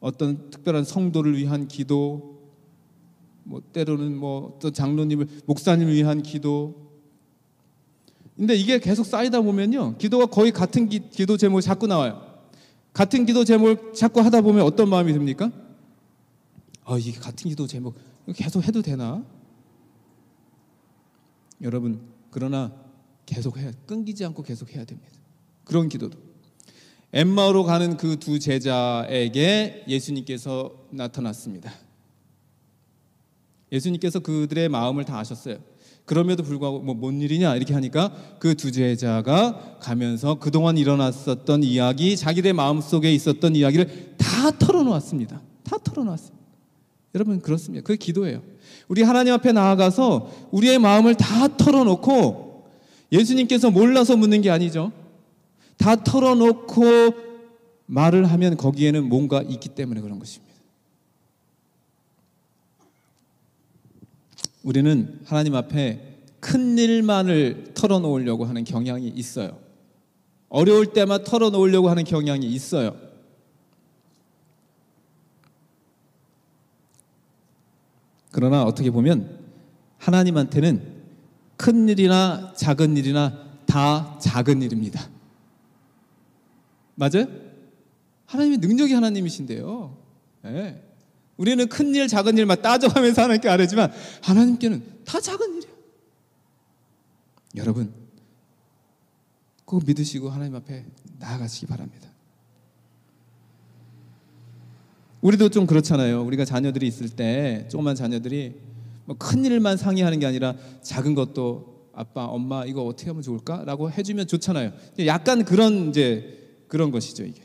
어떤 특별한 성도를 위한 기도, 뭐 때로는 뭐또 장로님을 목사님을 위한 기도. 근데 이게 계속 쌓이다 보면요, 기도가 거의 같은 기, 기도 제목이 자꾸 나와요. 같은 기도 제목 자꾸 하다 보면 어떤 마음이 듭니까? 아, 이게 같은 기도 제목 계속 해도 되나? 여러분, 그러나 계속 해야 끊기지 않고 계속 해야 됩니다. 그런 기도도. 엠마오로 가는 그 두 제자에게 예수님께서 나타났습니다. 예수님께서 그들의 마음을 다 아셨어요. 그럼에도 불구하고 뭐 뭔 일이냐 이렇게 하니까 그 두 제자가 가면서 그동안 일어났었던 이야기, 자기들 마음 속에 있었던 이야기를 다 털어놓았습니다. 다 털어놓았습니다. 여러분 그렇습니다. 그게 기도예요. 우리 하나님 앞에 나아가서 우리의 마음을 다 털어놓고 예수님께서 몰라서 묻는 게 아니죠. 다 털어놓고 말을 하면 거기에는 뭔가 있기 때문에 그런 것입니다. 우리는 하나님 앞에 큰 일만을 털어놓으려고 하는 경향이 있어요. 어려울 때만 털어놓으려고 하는 경향이 있어요. 그러나 어떻게 보면 하나님한테는 큰 일이나 작은 일이나 다 작은 일입니다. 맞아요? 하나님의 능력이 하나님이신데요. 네. 우리는 큰 일, 작은 일만 따져가면서 하나님께 아뢰지만 하나님께는 다 작은 일이에요. 여러분, 꼭 믿으시고 하나님 앞에 나아가시기 바랍니다. 우리도 좀 그렇잖아요. 우리가 자녀들이 있을 때 조그만 자녀들이 뭐 큰 일만 상의하는 게 아니라 작은 것도 아빠, 엄마 이거 어떻게 하면 좋을까?라고 해주면 좋잖아요. 약간 그런 이제 그런 것이죠 이게.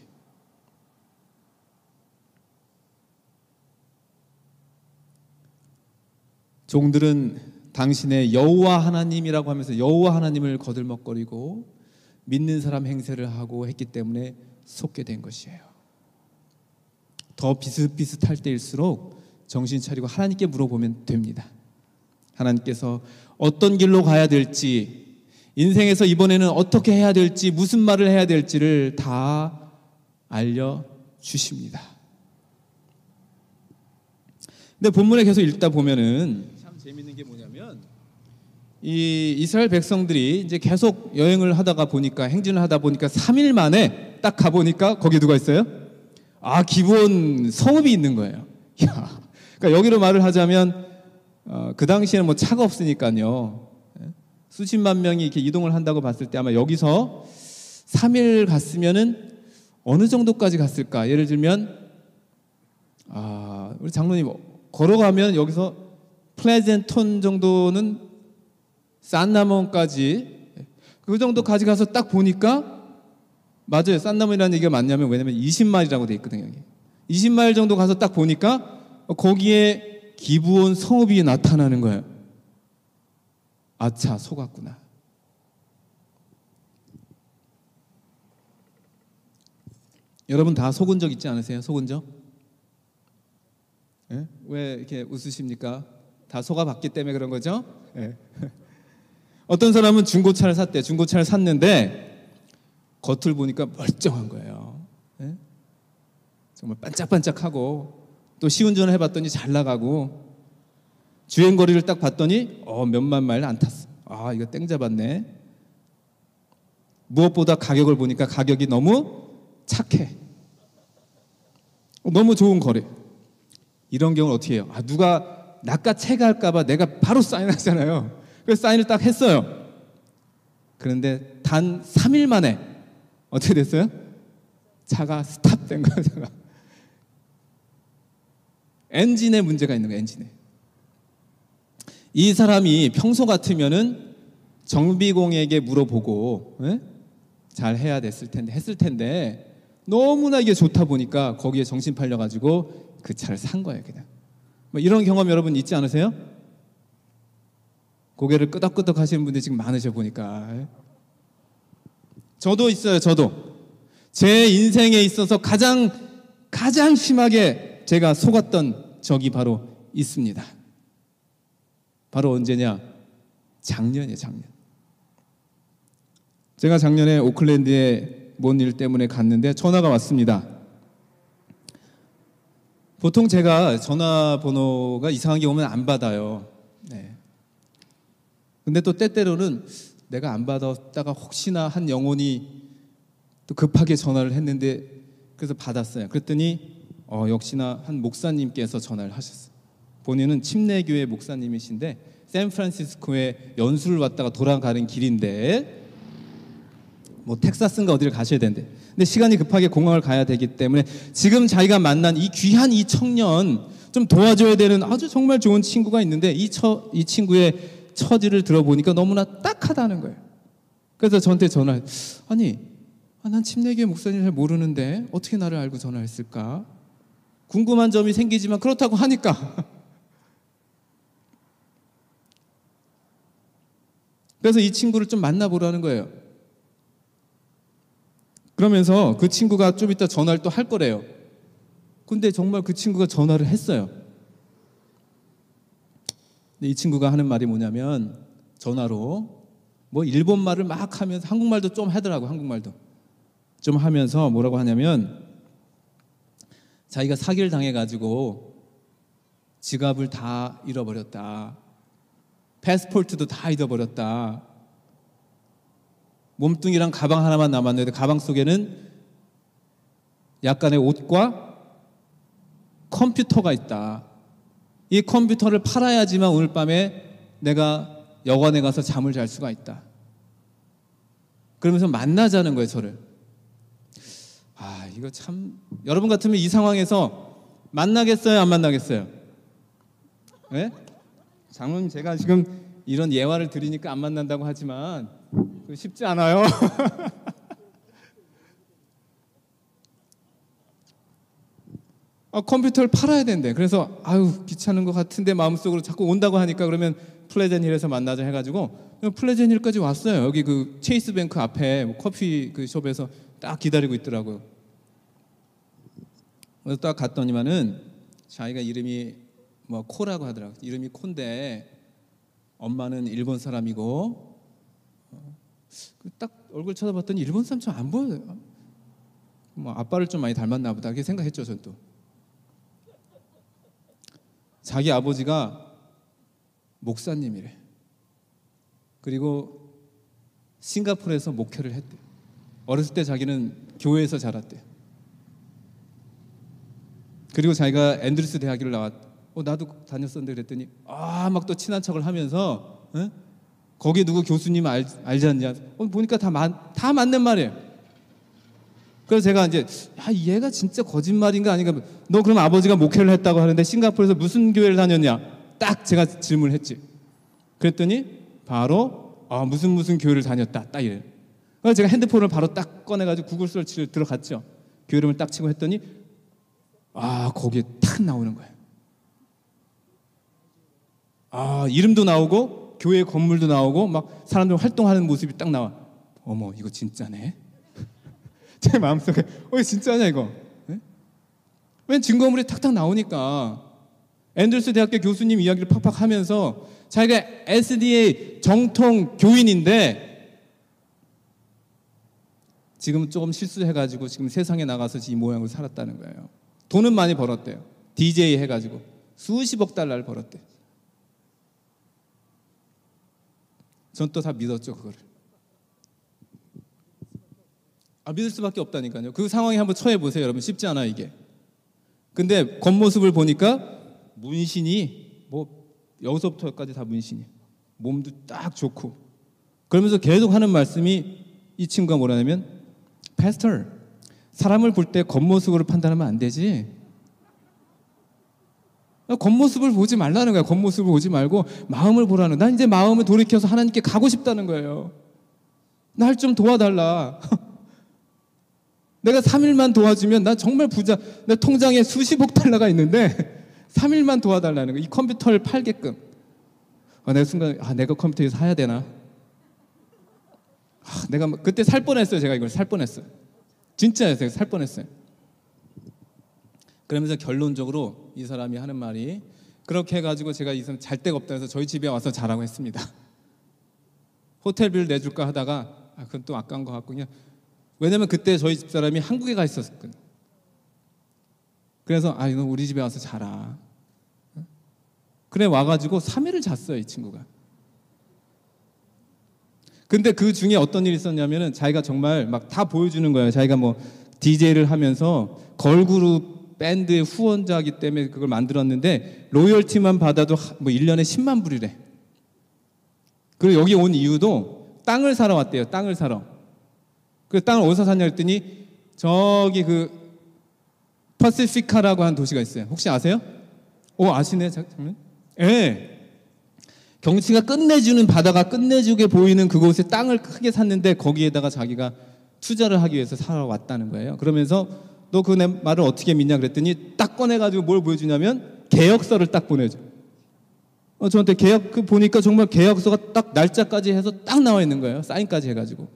종들은 당신의 여호와 하나님이라고 하면서 여호와 하나님을 거들먹거리고 믿는 사람 행세를 하고 했기 때문에 속게 된 것이에요. 더 비슷비슷할 때일수록 정신 차리고 하나님께 물어보면 됩니다. 하나님께서 어떤 길로 가야 될지, 인생에서 이번에는 어떻게 해야 될지, 무슨 말을 해야 될지를 다 알려 주십니다. 근데 본문에 계속 읽다 보면은 참 재밌는 게 뭐냐면 이 이스라엘 백성들이 이제 계속 여행을 하다가 보니까 행진을 하다 보니까 3일 만에 딱 가보니까 거기 누가 있어요? 아 기본 성읍이 있는 거예요. 야, 그러니까 여기로 말을 하자면 어, 그 당시에는 뭐 차가 없으니까요. 예? 수십만 명이 이렇게 이동을 한다고 봤을 때 아마 여기서 3일 갔으면은 어느 정도까지 갔을까? 예를 들면 아, 우리 장로님 걸어가면 여기서 플레젠 톤 정도는 산나몬까지 그 정도까지 가서 딱 보니까 맞아요. 산나몬이라는 얘기가 맞냐면 왜냐면 20마일이라고 돼 있거든요. 여기. 20마일 정도 가서 딱 보니까 거기에 기부온 성읍이 나타나는 거예요. 아차 속았구나. 여러분 다 속은 적 있지 않으세요? 속은 적? 예? 왜 이렇게 웃으십니까? 다 속아봤기 때문에 그런 거죠? 예. 어떤 사람은 중고차를 샀대. 중고차를 샀는데 겉을 보니까 멀쩡한 거예요. 예? 정말 반짝반짝하고 또 시운전을 해봤더니 잘 나가고 주행 거리를 딱 봤더니 어 몇만 마일 안 탔어. 아 이거 땡 잡았네. 무엇보다 가격을 보니까 가격이 너무 착해. 너무 좋은 거래. 이런 경우는 어떻게 해요? 아, 누가 낚아채가 할까봐 내가 바로 사인하잖아요. 그래서 사인을 딱 했어요. 그런데 단 3일 만에 어떻게 됐어요? 차가 스탑된 거예요. 엔진에 문제가 있는 거예요, 엔진에. 이 사람이 평소 같으면은 정비공에게 물어보고 에? 잘 해야 됐을 텐데 했을 텐데 너무나 이게 좋다 보니까 거기에 정신 팔려 가지고 그 차를 산 거예요, 그냥. 뭐 이런 경험 여러분 있지 않으세요? 고개를 끄덕끄덕 하시는 분들이 지금 많으셔 보니까. 저도 있어요, 저도. 제 인생에 있어서 가장, 가장 심하게 제가 속았던 적이 바로 있습니다. 바로 언제냐? 작년이에요, 작년. 제가 작년에 오클랜드에 뭔 일 때문에 갔는데 전화가 왔습니다. 보통 제가 전화번호가 이상한 게 오면 안 받아요. 네. 근데 또 때때로는 내가 안 받았다가 혹시나 한 영혼이 또 급하게 전화를 했는데 그래서 받았어요. 그랬더니 어, 역시나 한 목사님께서 전화를 하셨어요. 본인은 침례교회 목사님이신데 샌프란시스코에 연수를 왔다가 돌아가는 길인데 뭐 텍사스인가 어디를 가셔야 되는데 근데 시간이 급하게 공항을 가야 되기 때문에 지금 자기가 만난 이 귀한 이 청년 좀 도와줘야 되는 아주 정말 좋은 친구가 있는데 이, 처, 이 친구의 처지를 들어보니까 너무나 딱하다는 거예요. 그래서 저한테 전화 아니 아, 난 침례교회 목사님 잘 모르는데 어떻게 나를 알고 전화했을까? 궁금한 점이 생기지만 그렇다고 하니까 그래서 이 친구를 좀 만나보라는 거예요. 그러면서 그 친구가 좀 이따 전화를 또 할 거래요. 근데 정말 그 친구가 전화를 했어요. 근데 이 친구가 하는 말이 뭐냐면 전화로 뭐 일본 말을 막 하면서 한국말도 좀 하더라고 한국말도 좀 하면서 뭐라고 하냐면 자기가 사기를 당해 가지고 지갑을 다 잃어버렸다. 패스포트도 다 잃어버렸다. 몸뚱이랑 가방 하나만 남았는데 가방 속에는 약간의 옷과 컴퓨터가 있다. 이 컴퓨터를 팔아야지만 오늘 밤에 내가 여관에 가서 잠을 잘 수가 있다. 그러면서 만나자는 거예요, 저를. 아, 이거 참 여러분 같으면 이 상황에서 만나겠어요, 안 만나겠어요? 네? 장모님 제가 지금 이런 예화를 드리니까 안 만난다고 하지만 쉽지 않아요. 아, 컴퓨터를 팔아야 된대. 그래서 아유 귀찮은 것 같은데 마음속으로 자꾸 온다고 하니까 그러면 플레젠힐에서 만나자 해가지고 플레젠힐까지 왔어요. 여기 그 체이스 뱅크 앞에 뭐 커피 그 숍에서 딱 기다리고 있더라고요. 그래서 딱 갔더니만은 자기가 이름이 뭐 코라고 하더라고. 요 이름이 콘데 엄마는 일본 사람이고 어, 그 딱 얼굴 쳐다봤더니 일본 사람처럼 안 보여요. 뭐 아빠를 좀 많이 닮았나 보다. 그렇게 생각했죠, 전 또. 자기 아버지가 목사님이래. 그리고 싱가포르에서 목회를 했대. 어렸을 때 자기는 교회에서 자랐대. 그리고 자기가 앤드루스 대학을 나왔. 어 나도 다녔었는데 그랬더니 아 막 또 친한 척을 하면서 에? 거기 누구 교수님 알, 알지 않냐? 어, 보니까 다, 마, 다 맞는 말이에요. 그래서 제가 이제 야 얘가 진짜 거짓말인가 아닌가? 너 그럼 아버지가 목회를 했다고 하는데 싱가포르에서 무슨 교회를 다녔냐? 딱 제가 질문을 했지. 그랬더니 바로 아 무슨 무슨 교회를 다녔다. 딱 이래요 그래서 제가 핸드폰을 바로 딱 꺼내가지고 구글 서치를 들어갔죠. 교회 이름을 딱 치고 했더니 아 거기에 탁 나오는 거예요. 아 이름도 나오고 교회 건물도 나오고 막 사람들 활동하는 모습이 딱 나와 어머 이거 진짜네 제 마음속에 어 진짜냐 이거 네? 왜 증거물이 탁탁 나오니까 앤들스 대학교 교수님 이야기를 팍팍 하면서 자기가 SDA 정통 교인인데 지금 조금 실수해가지고 지금 세상에 나가서 이 모양으로 살았다는 거예요. 돈은 많이 벌었대요. DJ 해가지고 수십억 달러를 벌었대. 전 또 다 믿었죠 그거를. 아, 믿을 수밖에 없다니까요. 그 상황에 한번 처해 보세요, 여러분. 쉽지 않아 이게. 근데 겉모습을 보니까 문신이 뭐 여기서부터 여기까지 다 문신이. 몸도 딱 좋고. 그러면서 계속 하는 말씀이 이 친구가 뭐라냐면 패스터 사람을 볼 때 겉모습으로 판단하면 안 되지. 겉모습을 보지 말라는 거야. 겉모습을 보지 말고 마음을 보라는. 난 이제 마음을 돌이켜서 하나님께 가고 싶다는 거예요. 날 좀 도와달라. 내가 3일만 도와주면 나 정말 부자. 내 통장에 수십억 달러가 있는데 3일만 도와달라는 거. 이 컴퓨터를 팔게끔. 아, 내가 순간 아 내가 컴퓨터 사야 되나? 아, 내가 그때 살 뻔했어요. 제가 이걸 살 뻔했어요. 제가 살 뻔했어요. 그러면서 결론적으로 이 사람이 하는 말이 그렇게 해가지고 제가 이 사람 잘 데가 없다 해서 저희 집에 와서 자라고 했습니다. 호텔비를 내줄까 하다가 아, 그건 또 아까운 것 그냥 왜냐면 그때 저희 집 사람이 한국에 가 있었거든. 그래서 아 이거 우리 집에 와서 자라. 그래 와가지고 3일을 잤어요 이 친구가. 근데 그 중에 어떤 일이 있었냐면은 자기가 정말 막 다 보여주는 거예요. 자기가 뭐 DJ를 하면서 걸그룹 밴드의 후원자이기 때문에 그걸 만들었는데 로열티만 받아도 뭐 1년에 10만 불이래. 그리고 여기 온 이유도 땅을 사러 왔대요. 땅을 사러. 그 땅을 어디서 샀냐 했더니 저기 그 퍼시피카라고 하는 도시가 있어요. 혹시 아세요? 오 아시네 잠깐만. 예. 경치가 끝내주는 바다가 끝내주게 보이는 그곳에 땅을 크게 샀는데 거기에다가 자기가 투자를 하기 위해서 살아 왔다는 거예요. 그러면서 너 그 내 말을 어떻게 믿냐 그랬더니 딱 꺼내가지고 뭘 보여주냐면 계약서를 딱 보내줘. 어, 저한테 계약 그 보니까 정말 계약서가 딱 날짜까지 해서 딱 나와 있는 거예요. 사인까지 해가지고.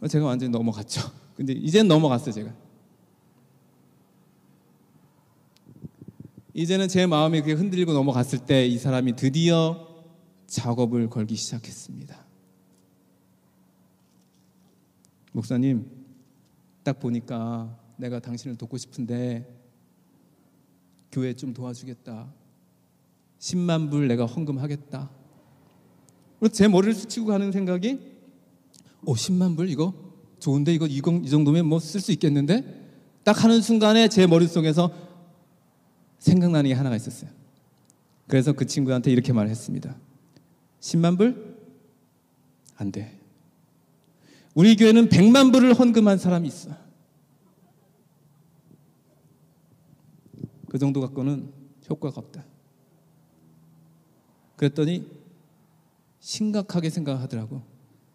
어, 제가 완전히 넘어갔죠. 근데 이젠 넘어갔어요 제가. 이제는 제 마음이 그게 흔들리고 넘어갔을 때 이 사람이 드디어 작업을 걸기 시작했습니다. 목사님, 딱 보니까 내가 당신을 돕고 싶은데 교회 좀 도와주겠다. 10만 불 내가 헌금하겠다. 제 머리를 스치고 가는 생각이 오 10만 불 이거 좋은데 이거 이 정도면 뭐 쓸 수 있겠는데 딱 하는 순간에 제 머릿속에서 생각나는 게 하나가 있었어요. 그래서 그 친구한테 이렇게 말했습니다. 10만 불? 안 돼. 우리 교회는 100만 불을 헌금한 사람이 있어. 그 정도 갖고는 효과가 없다. 그랬더니 심각하게 생각하더라고.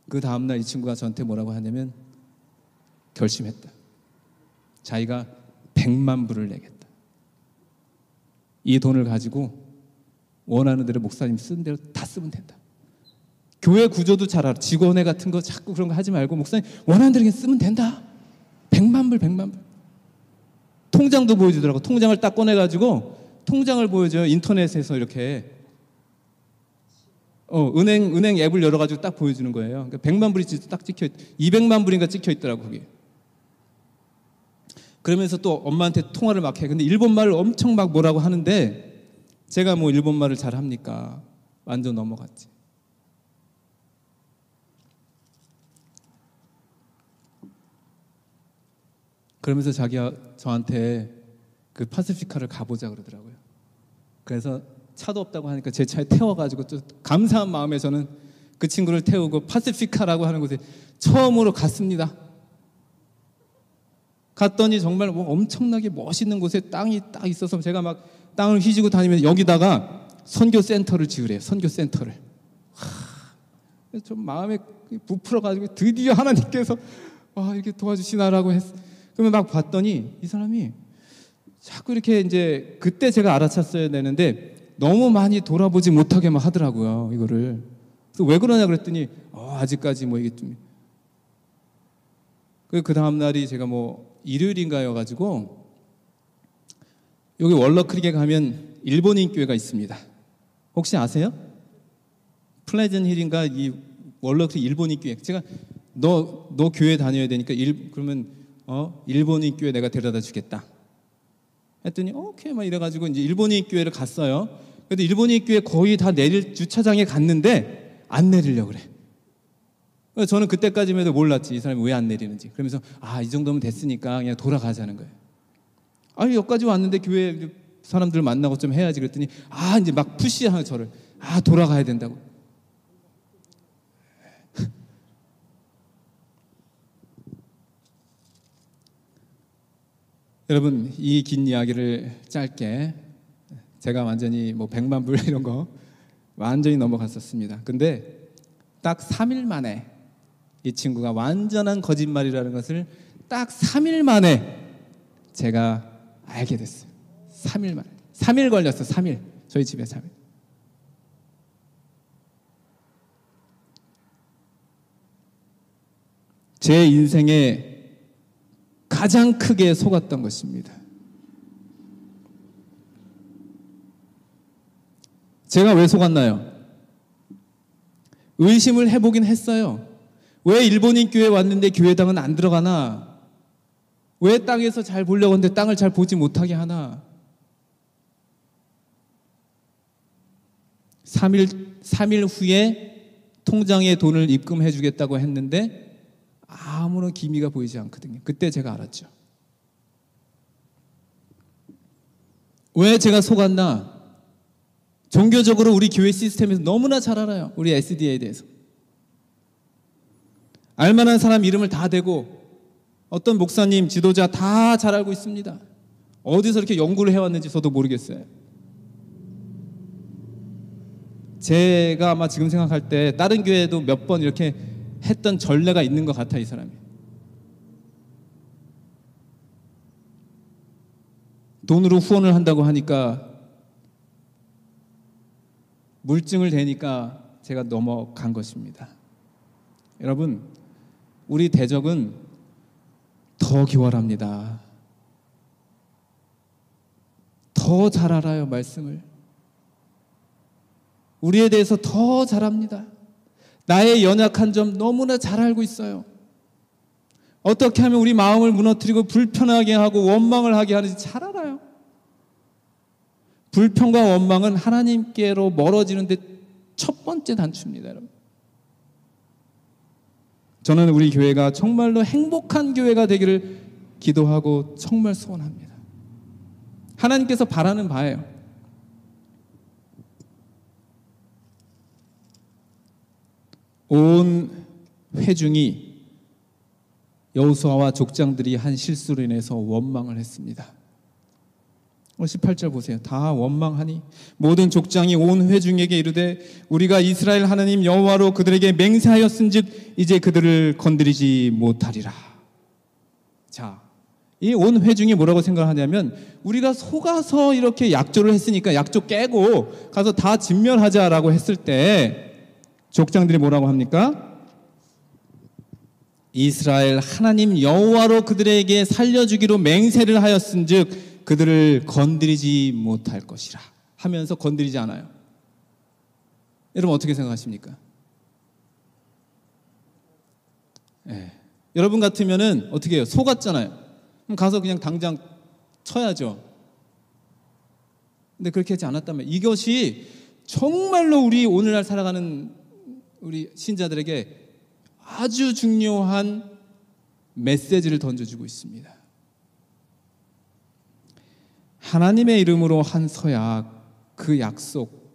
그 다음날 이 친구가 저한테 뭐라고 하냐면 결심했다. 자기가 100만 불을 내겠다. 이 돈을 가지고 원하는 대로 목사님 쓰는 대로 다 쓰면 된다. 교회 구조도 잘 알아. 직원회 같은 거 자꾸 그런 거 하지 말고 목사님 원하는 대로 쓰면 된다. 백만 불, 백만 불. 통장도 보여주더라고. 통장을 딱 꺼내가지고 통장을 보여줘요. 인터넷에서 이렇게. 어, 은행, 은행 앱을 열어가지고 딱 보여주는 거예요. 그러니까 100만 불이 딱 찍혀 있, 200만 불인가 찍혀 있더라고, 거기. 그러면서 또 엄마한테 통화를 막 해. 근데 일본 말을 엄청 막 뭐라고 하는데 제가 뭐 일본 말을 잘 합니까? 완전 넘어갔지. 그러면서 자기가 저한테 그 파시피카를 가보자 그러더라고요. 그래서 차도 없다고 하니까 제 차에 태워가지고 또 감사한 마음에 저는 그 친구를 태우고 파시피카라고 하는 곳에 처음으로 갔습니다. 갔더니 정말 뭐 엄청나게 멋있는 곳에 땅이 딱 있어서 제가 막 땅을 휘지고 다니면서 여기다가 선교 센터를 지으래요. 선교 센터를. 하, 좀 마음에 부풀어 가지고 드디어 하나님께서 와 이렇게 도와주시나라고 했. 그러면 막 봤더니 이 사람이 자꾸 이렇게 이제 그때 제가 알아챘어야 되는데 너무 많이 돌아보지 못하게 막 하더라고요 이거를. 그래서 왜 그러냐 그랬더니 어, 아직까지 뭐 이게 좀. 그 다음 날이 제가 뭐 일요일인가여 가지고 여기 월러크릭에 가면 일본인 교회가 있습니다. 혹시 아세요? 플레전 힐인가 이 월러크릭 일본인 교회. 제가 너 너 교회 다녀야 되니까 일 그러면 어 일본인 교회 내가 데려다 주겠다. 했더니 오케이 막 이래가지고 이제 일본인 교회를 갔어요. 그래도 일본인 교회 거의 다 내릴 주차장에 갔는데 안 내리려 그래. 저는 그때까지만 해도 몰랐지. 이 사람이 왜 안 내리는지. 그러면서 아, 이 정도면 됐으니까 그냥 돌아가자는 거예요. 아, 여기까지 왔는데 교회 사람들 만나고 좀 해야지 그랬더니 아, 이제 막 푸시하는 저를 아, 돌아가야 된다고. 여러분, 이 긴 이야기를 짧게 제가 완전히 뭐 100만 불 이런 거 완전히 넘어갔었습니다. 근데 딱 3일 만에 이 친구가 완전한 거짓말이라는 것을 딱 3일 만에 제가 알게 됐어요. 3일 만에. 3일 걸렸어, 3일. 저희 집에 3일. 제 인생에 가장 크게 속았던 것입니다. 제가 왜 속았나요? 의심을 해보긴 했어요. 왜 일본인 교회 왔는데 교회당은 안 들어가나? 왜 땅에서 잘 보려고 하는데 땅을 잘 보지 못하게 하나? 3일, 3일 후에 통장에 돈을 입금해 주겠다고 했는데 아무런 기미가 보이지 않거든요. 그때 제가 알았죠. 왜 제가 속았나? 종교적으로 우리 교회 시스템에서 너무나 잘 알아요. 우리 SDA에 대해서. 알만한 사람 이름을 다 대고 어떤 목사님, 지도자 다 잘 알고 있습니다. 어디서 이렇게 연구를 해왔는지 저도 모르겠어요. 제가 아마 지금 생각할 때 다른 교회도 몇 번 이렇게 했던 전례가 있는 것 같아 이 사람이. 돈으로 후원을 한다고 하니까 물증을 대니까 제가 넘어간 것입니다. 여러분, 우리 대적은 더 기활합니다. 더 잘 알아요, 말씀을. 우리에 대해서 더 잘합니다. 나의 연약한 점 너무나 잘 알고 있어요. 어떻게 하면 우리 마음을 무너뜨리고 불편하게 하고 원망을 하게 하는지 잘 알아요. 불평과 원망은 하나님께로 멀어지는데 첫 번째 단추입니다, 여러분. 저는 우리 교회가 정말로 행복한 교회가 되기를 기도하고 정말 소원합니다. 하나님께서 바라는 바예요. 온 회중이 여호수아와 족장들이 한 실수로 인해서 원망을 했습니다. 18절 보세요. 다 원망하니 모든 족장이 온 회중에게 이르되 우리가 이스라엘 하나님 여호와로 그들에게 맹세하였은즉 이제 그들을 건드리지 못하리라. 자, 이 온 회중이 뭐라고 생각하냐면 우리가 속아서 이렇게 약조를 했으니까 약조 깨고 가서 다 진멸하자라고 했을 때 족장들이 뭐라고 합니까? 이스라엘 하나님 여호와로 그들에게 살려주기로 맹세를 하였은즉 그들을 건드리지 못할 것이라 하면서 건드리지 않아요. 여러분 어떻게 생각하십니까? 네. 여러분 같으면은 어떻게 해요? 속았잖아요. 그럼 가서 그냥 당장 쳐야죠. 근데 그렇게 하지 않았다면 이것이 정말로 우리 오늘날 살아가는 우리 신자들에게 아주 중요한 메시지를 던져주고 있습니다. 하나님의 이름으로 한 서약, 그 약속,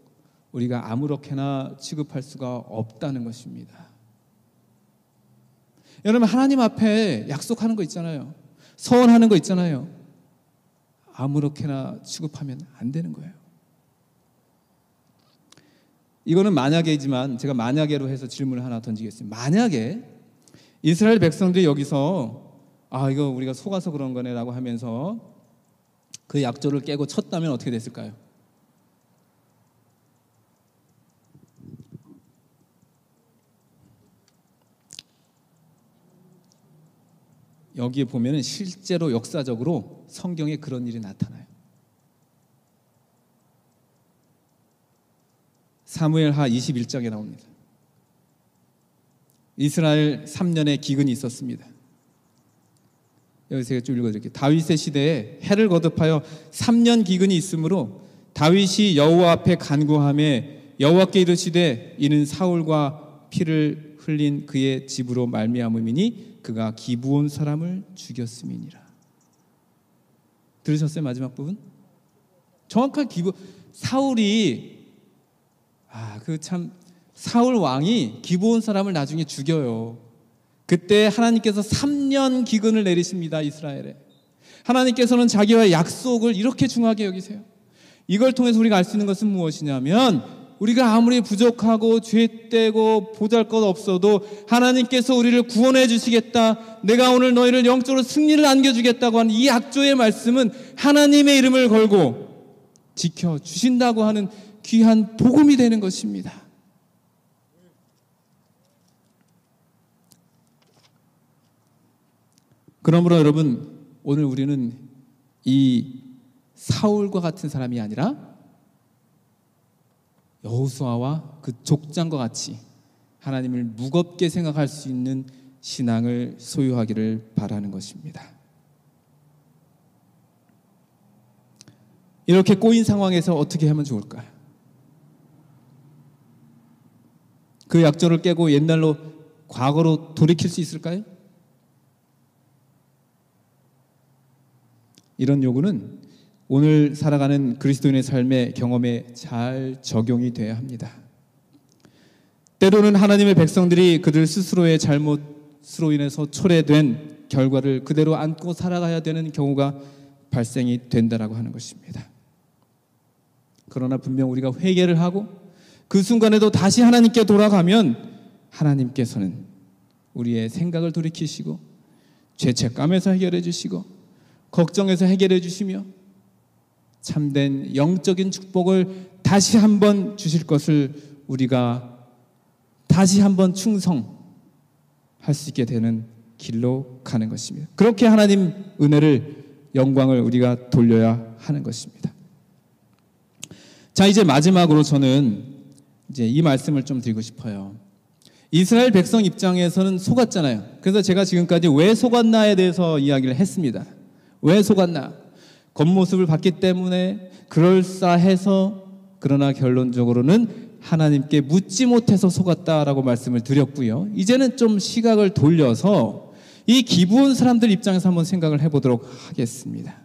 우리가 아무렇게나 취급할 수가 없다는 것입니다. 여러분, 하나님 앞에 약속하는 거 있잖아요. 서원하는 거 있잖아요. 아무렇게나 취급하면 안 되는 거예요. 이거는 만약이지만 제가 만약에로 해서 질문을 하나 던지겠습니다. 만약에 이스라엘 백성들이 여기서 아 이거 우리가 속아서 그런 거네라고 하면서 그 약조를 깨고 쳤다면 어떻게 됐을까요? 여기에 보면은 실제로 역사적으로 성경에 그런 일이 나타나요. 사무엘하 21장에 나옵니다. 이스라엘 3년의 기근이 있었습니다. 여기서 제가 좀 읽어드릴게요. 다윗의 시대에 해를 거듭하여 3년 기근이 있으므로 다윗이 여호와 앞에 간구함에 여호와께 이르시되 이는 사울과 피를 흘린 그의 집으로 말미암음이니 그가 기부온 사람을 죽였음이니라. 들으셨어요 마지막 부분? 정확한 기부 사울이 아, 그 참 사울 왕이 기브온 사람을 나중에 죽여요. 그때 하나님께서 3년 기근을 내리십니다. 이스라엘에. 하나님께서는 자기와의 약속을 이렇게 중하게 여기세요. 이걸 통해서 우리가 알 수 있는 것은 무엇이냐면 우리가 아무리 부족하고 죄되고 보잘 것 없어도 하나님께서 우리를 구원해 주시겠다. 내가 오늘 너희를 영적으로 승리를 안겨 주겠다고 하는 이 약조의 말씀은 하나님의 이름을 걸고 지켜 주신다고 하는 귀한 복음이 되는 것입니다. 그러므로 여러분 오늘 우리는 이 사울과 같은 사람이 아니라 여호수아와 그 족장과 같이 하나님을 무겁게 생각할 수 있는 신앙을 소유하기를 바라는 것입니다. 이렇게 꼬인 상황에서 어떻게 하면 좋을까요? 그 약조를 깨고 옛날로 과거로 돌이킬 수 있을까요? 이런 요구는 오늘 살아가는 그리스도인의 삶의 경험에 잘 적용이 돼야 합니다. 때로는 하나님의 백성들이 그들 스스로의 잘못 잘못으로 인해서 초래된 결과를 그대로 안고 살아가야 되는 경우가 발생이 된다라고 하는 것입니다. 그러나 분명 우리가 회개를 하고 그 순간에도 다시 하나님께 돌아가면 하나님께서는 우리의 생각을 돌이키시고 죄책감에서 해결해 주시고 걱정에서 해결해 주시며 참된 영적인 축복을 다시 한번 주실 것을 우리가 다시 한번 충성할 수 있게 되는 길로 가는 것입니다. 그렇게 하나님 은혜를 영광을 우리가 돌려야 하는 것입니다. 자, 이제 마지막으로 저는 이제 이 말씀을 좀 드리고 싶어요. 이스라엘 백성 입장에서는 속았잖아요. 그래서 제가 지금까지 왜 속았나에 대해서 이야기를 했습니다. 왜 속았나? 겉모습을 봤기 때문에 그럴싸해서 그러나 결론적으로는 하나님께 묻지 못해서 속았다라고 말씀을 드렸고요. 이제는 좀 시각을 돌려서 이 기부온 사람들 입장에서 한번 생각을 해보도록 하겠습니다.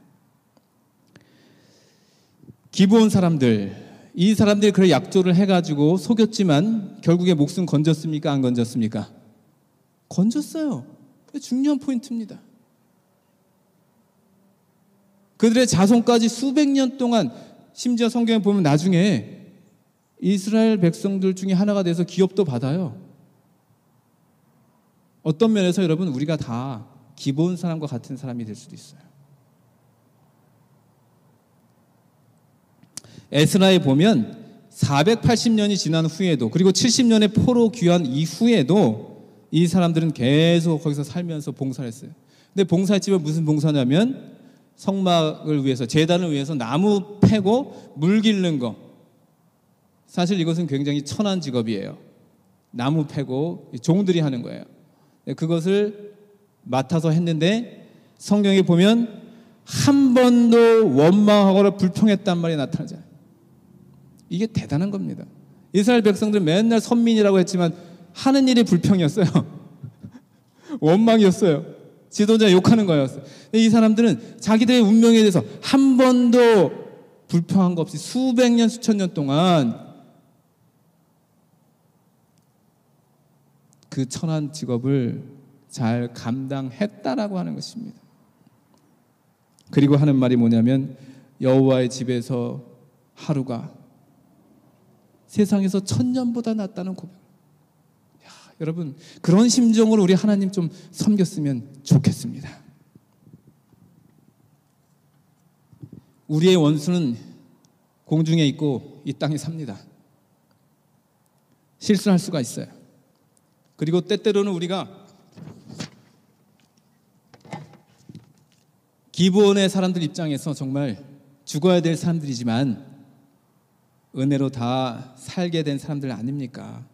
기부온 사람들, 이 사람들이 그래 약조를 해가지고 속였지만 결국에 목숨 건졌습니까? 안 건졌습니까? 건졌어요. 중요한 포인트입니다. 그들의 자손까지 수백 년 동안 심지어 성경에 보면 나중에 이스라엘 백성들 중에 하나가 돼서 기업도 받아요. 어떤 면에서 여러분 우리가 다 기본 사람과 같은 사람이 될 수도 있어요. 에스라에 보면 480년이 지난 후에도 그리고 70년의 포로 귀환 이후에도 이 사람들은 계속 거기서 살면서 봉사를 했어요. 근데 봉사집은 무슨 봉사냐면 성막을 위해서 재단을 위해서 나무 패고 물 기르는 거. 사실 이것은 굉장히 천한 직업이에요. 나무 패고 종들이 하는 거예요. 네, 그것을 맡아서 했는데 성경에 보면 한 번도 원망하거나 불평했단 말이 나타나잖아요. 이게 대단한 겁니다. 이스라엘 백성들 맨날 선민이라고 했지만 하는 일이 불평이었어요. 원망이었어요. 지도자 욕하는 거였어요. 이 사람들은 자기들의 운명에 대해서 한 번도 불평한 거 없이 수백 년, 수천 년 동안 그 천한 직업을 잘 감당했다라고 하는 것입니다. 그리고 하는 말이 뭐냐면 여호와의 집에서 하루가 세상에서 천년보다 낫다는 고백. 야, 여러분 그런 심정으로 우리 하나님 좀 섬겼으면 좋겠습니다. 우리의 원수는 공중에 있고 이 땅에 삽니다. 실수할 수가 있어요. 그리고 때때로는 우리가 기본의 사람들 입장에서 정말 죽어야 될 사람들이지만 은혜로 다 살게 된 사람들 아닙니까?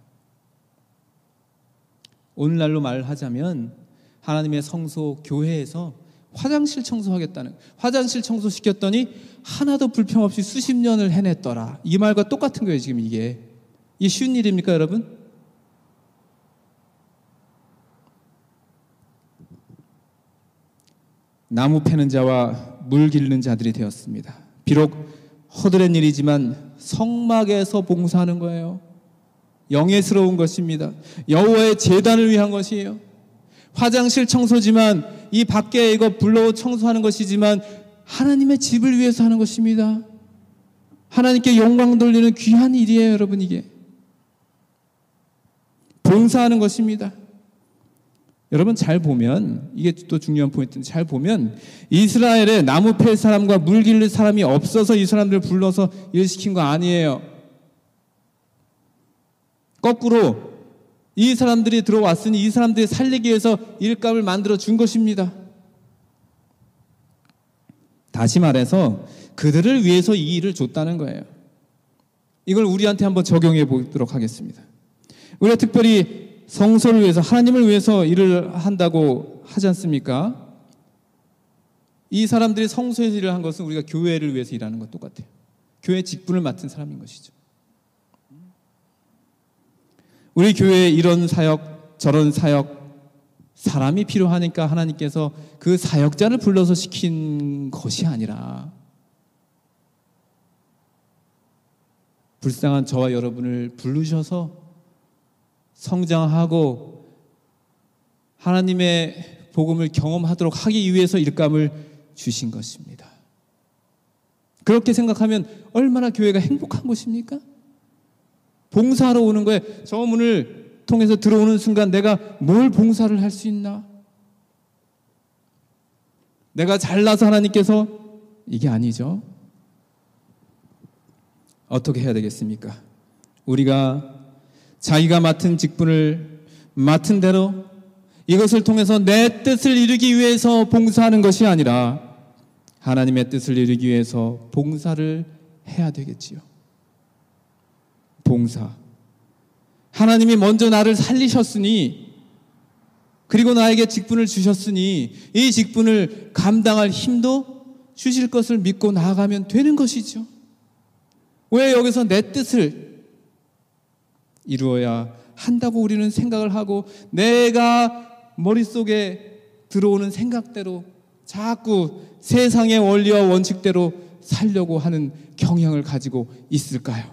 오늘날로 말하자면 하나님의 성소 교회에서 화장실 청소하겠다는 화장실 청소 시켰더니 하나도 불평 없이 수십 년을 해냈더라. 이 말과 똑같은 거예요, 지금 이게. 이게 쉬운 일입니까, 여러분? 나무 패는 자와 물 기르는 자들이 되었습니다. 비록 허드렛 일이지만 성막에서 봉사하는 거예요. 영예스러운 것입니다. 여호와의 재단을 위한 것이에요. 화장실 청소지만 이 밖에 이거 불러 청소하는 것이지만 하나님의 집을 위해서 하는 것입니다. 하나님께 영광 돌리는 귀한 일이에요, 여러분 이게. 봉사하는 것입니다. 여러분 잘 보면 이게 또 중요한 포인트인데 잘 보면 이스라엘에 나무 팰 사람과 물 길를 사람이 없어서 이 사람들을 불러서 일 시킨 거 아니에요. 거꾸로 이 사람들이 들어왔으니 이 사람들이 살리기 위해서 일감을 만들어 준 것입니다. 다시 말해서 그들을 위해서 이 일을 줬다는 거예요. 이걸 우리한테 한번 적용해 보도록 하겠습니다. 우리가 특별히 성소를 위해서 하나님을 위해서 일을 한다고 하지 않습니까? 이 사람들이 성소에서 일을 한 것은 우리가 교회를 위해서 일하는 것 똑같아요. 교회 직분을 맡은 사람인 것이죠. 우리 교회에 이런 사역, 저런 사역, 사람이 필요하니까 하나님께서 그 사역자를 불러서 시킨 것이 아니라 불쌍한 저와 여러분을 부르셔서 성장하고 하나님의 복음을 경험하도록 하기 위해서 일감을 주신 것입니다. 그렇게 생각하면 얼마나 교회가 행복한 곳입니까? 봉사하러 오는 거에 저 문을 통해서 들어오는 순간 내가 뭘 봉사를 할 수 있나? 내가 잘나서 하나님께서 이게 아니죠. 어떻게 해야 되겠습니까? 우리가 자기가 맡은 직분을 맡은 대로 이것을 통해서 내 뜻을 이루기 위해서 봉사하는 것이 아니라 하나님의 뜻을 이루기 위해서 봉사를 해야 되겠지요. 봉사. 하나님이 먼저 나를 살리셨으니 그리고 나에게 직분을 주셨으니 이 직분을 감당할 힘도 주실 것을 믿고 나아가면 되는 것이죠. 왜 여기서 내 뜻을 이루어야 한다고 우리는 생각을 하고 내가 머릿속에 들어오는 생각대로 자꾸 세상의 원리와 원칙대로 살려고 하는 경향을 가지고 있을까요?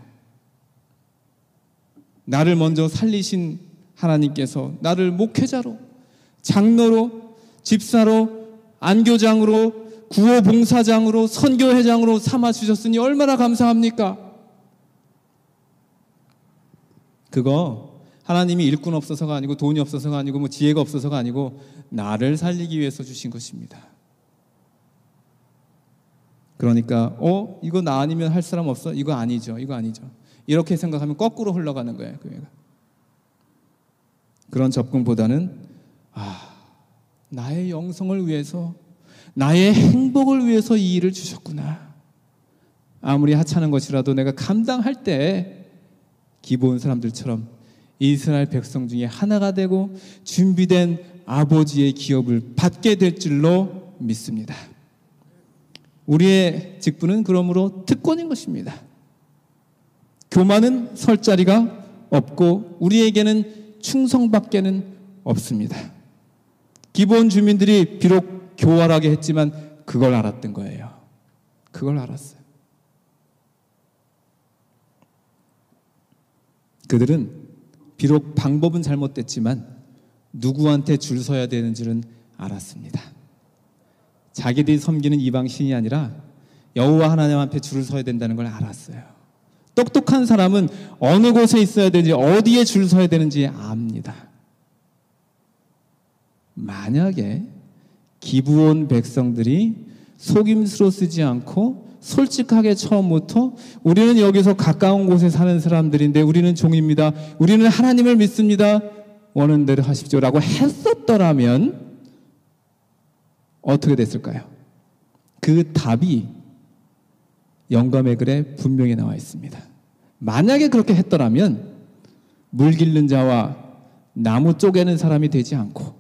나를 먼저 살리신 하나님께서 나를 목회자로, 장로로, 집사로, 안교장으로, 구호봉사장으로, 선교회장으로 삼아 주셨으니 얼마나 감사합니까? 그거 하나님이 일꾼 없어서가 아니고 돈이 없어서가 아니고 뭐 지혜가 없어서가 아니고 나를 살리기 위해서 주신 것입니다. 그러니까 어 이거 나 아니면 할 사람 없어? 이거 아니죠. 이거 아니죠. 이렇게 생각하면 거꾸로 흘러가는 거예요. 교회가. 그런 접근보다는 아 나의 영성을 위해서 나의 행복을 위해서 이 일을 주셨구나. 아무리 하찮은 것이라도 내가 감당할 때 기본 사람들처럼 이스라엘 백성 중에 하나가 되고 준비된 아버지의 기업을 받게 될 줄로 믿습니다. 우리의 직분은 그러므로 특권인 것입니다. 교만은 설 자리가 없고 우리에게는 충성밖에는 없습니다. 기본 주민들이 비록 교활하게 했지만 그걸 알았던 거예요. 그걸 알았어요. 그들은 비록 방법은 잘못됐지만 누구한테 줄 서야 되는지는 알았습니다. 자기들이 섬기는 이방 신이 아니라 여호와 하나님 앞에 줄을 서야 된다는 걸 알았어요. 똑똑한 사람은 어느 곳에 있어야 되는지 어디에 줄 서야 되는지 압니다. 만약에 기부온 백성들이 속임수로 쓰지 않고 솔직하게 처음부터 우리는 여기서 가까운 곳에 사는 사람들인데 우리는 종입니다. 우리는 하나님을 믿습니다. 원하는 대로 하십시오 라고 했었더라면 어떻게 됐을까요? 그 답이 영감의 글에 분명히 나와 있습니다. 만약에 그렇게 했더라면 물 길른 자와 나무 쪼개는 사람이 되지 않고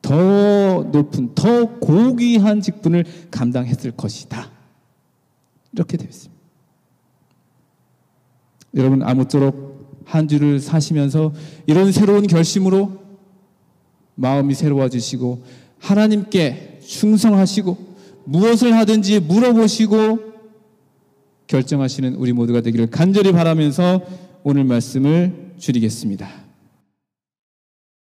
더 높은 더 고귀한 직분을 감당했을 것이다. 이렇게 되어 있습니다. 여러분 아무쪼록 한 주를 사시면서 이런 새로운 결심으로 마음이 새로워지시고 하나님께 충성하시고 무엇을 하든지 물어보시고 결정하시는 우리 모두가 되기를 간절히 바라면서 오늘 말씀을 줄이겠습니다.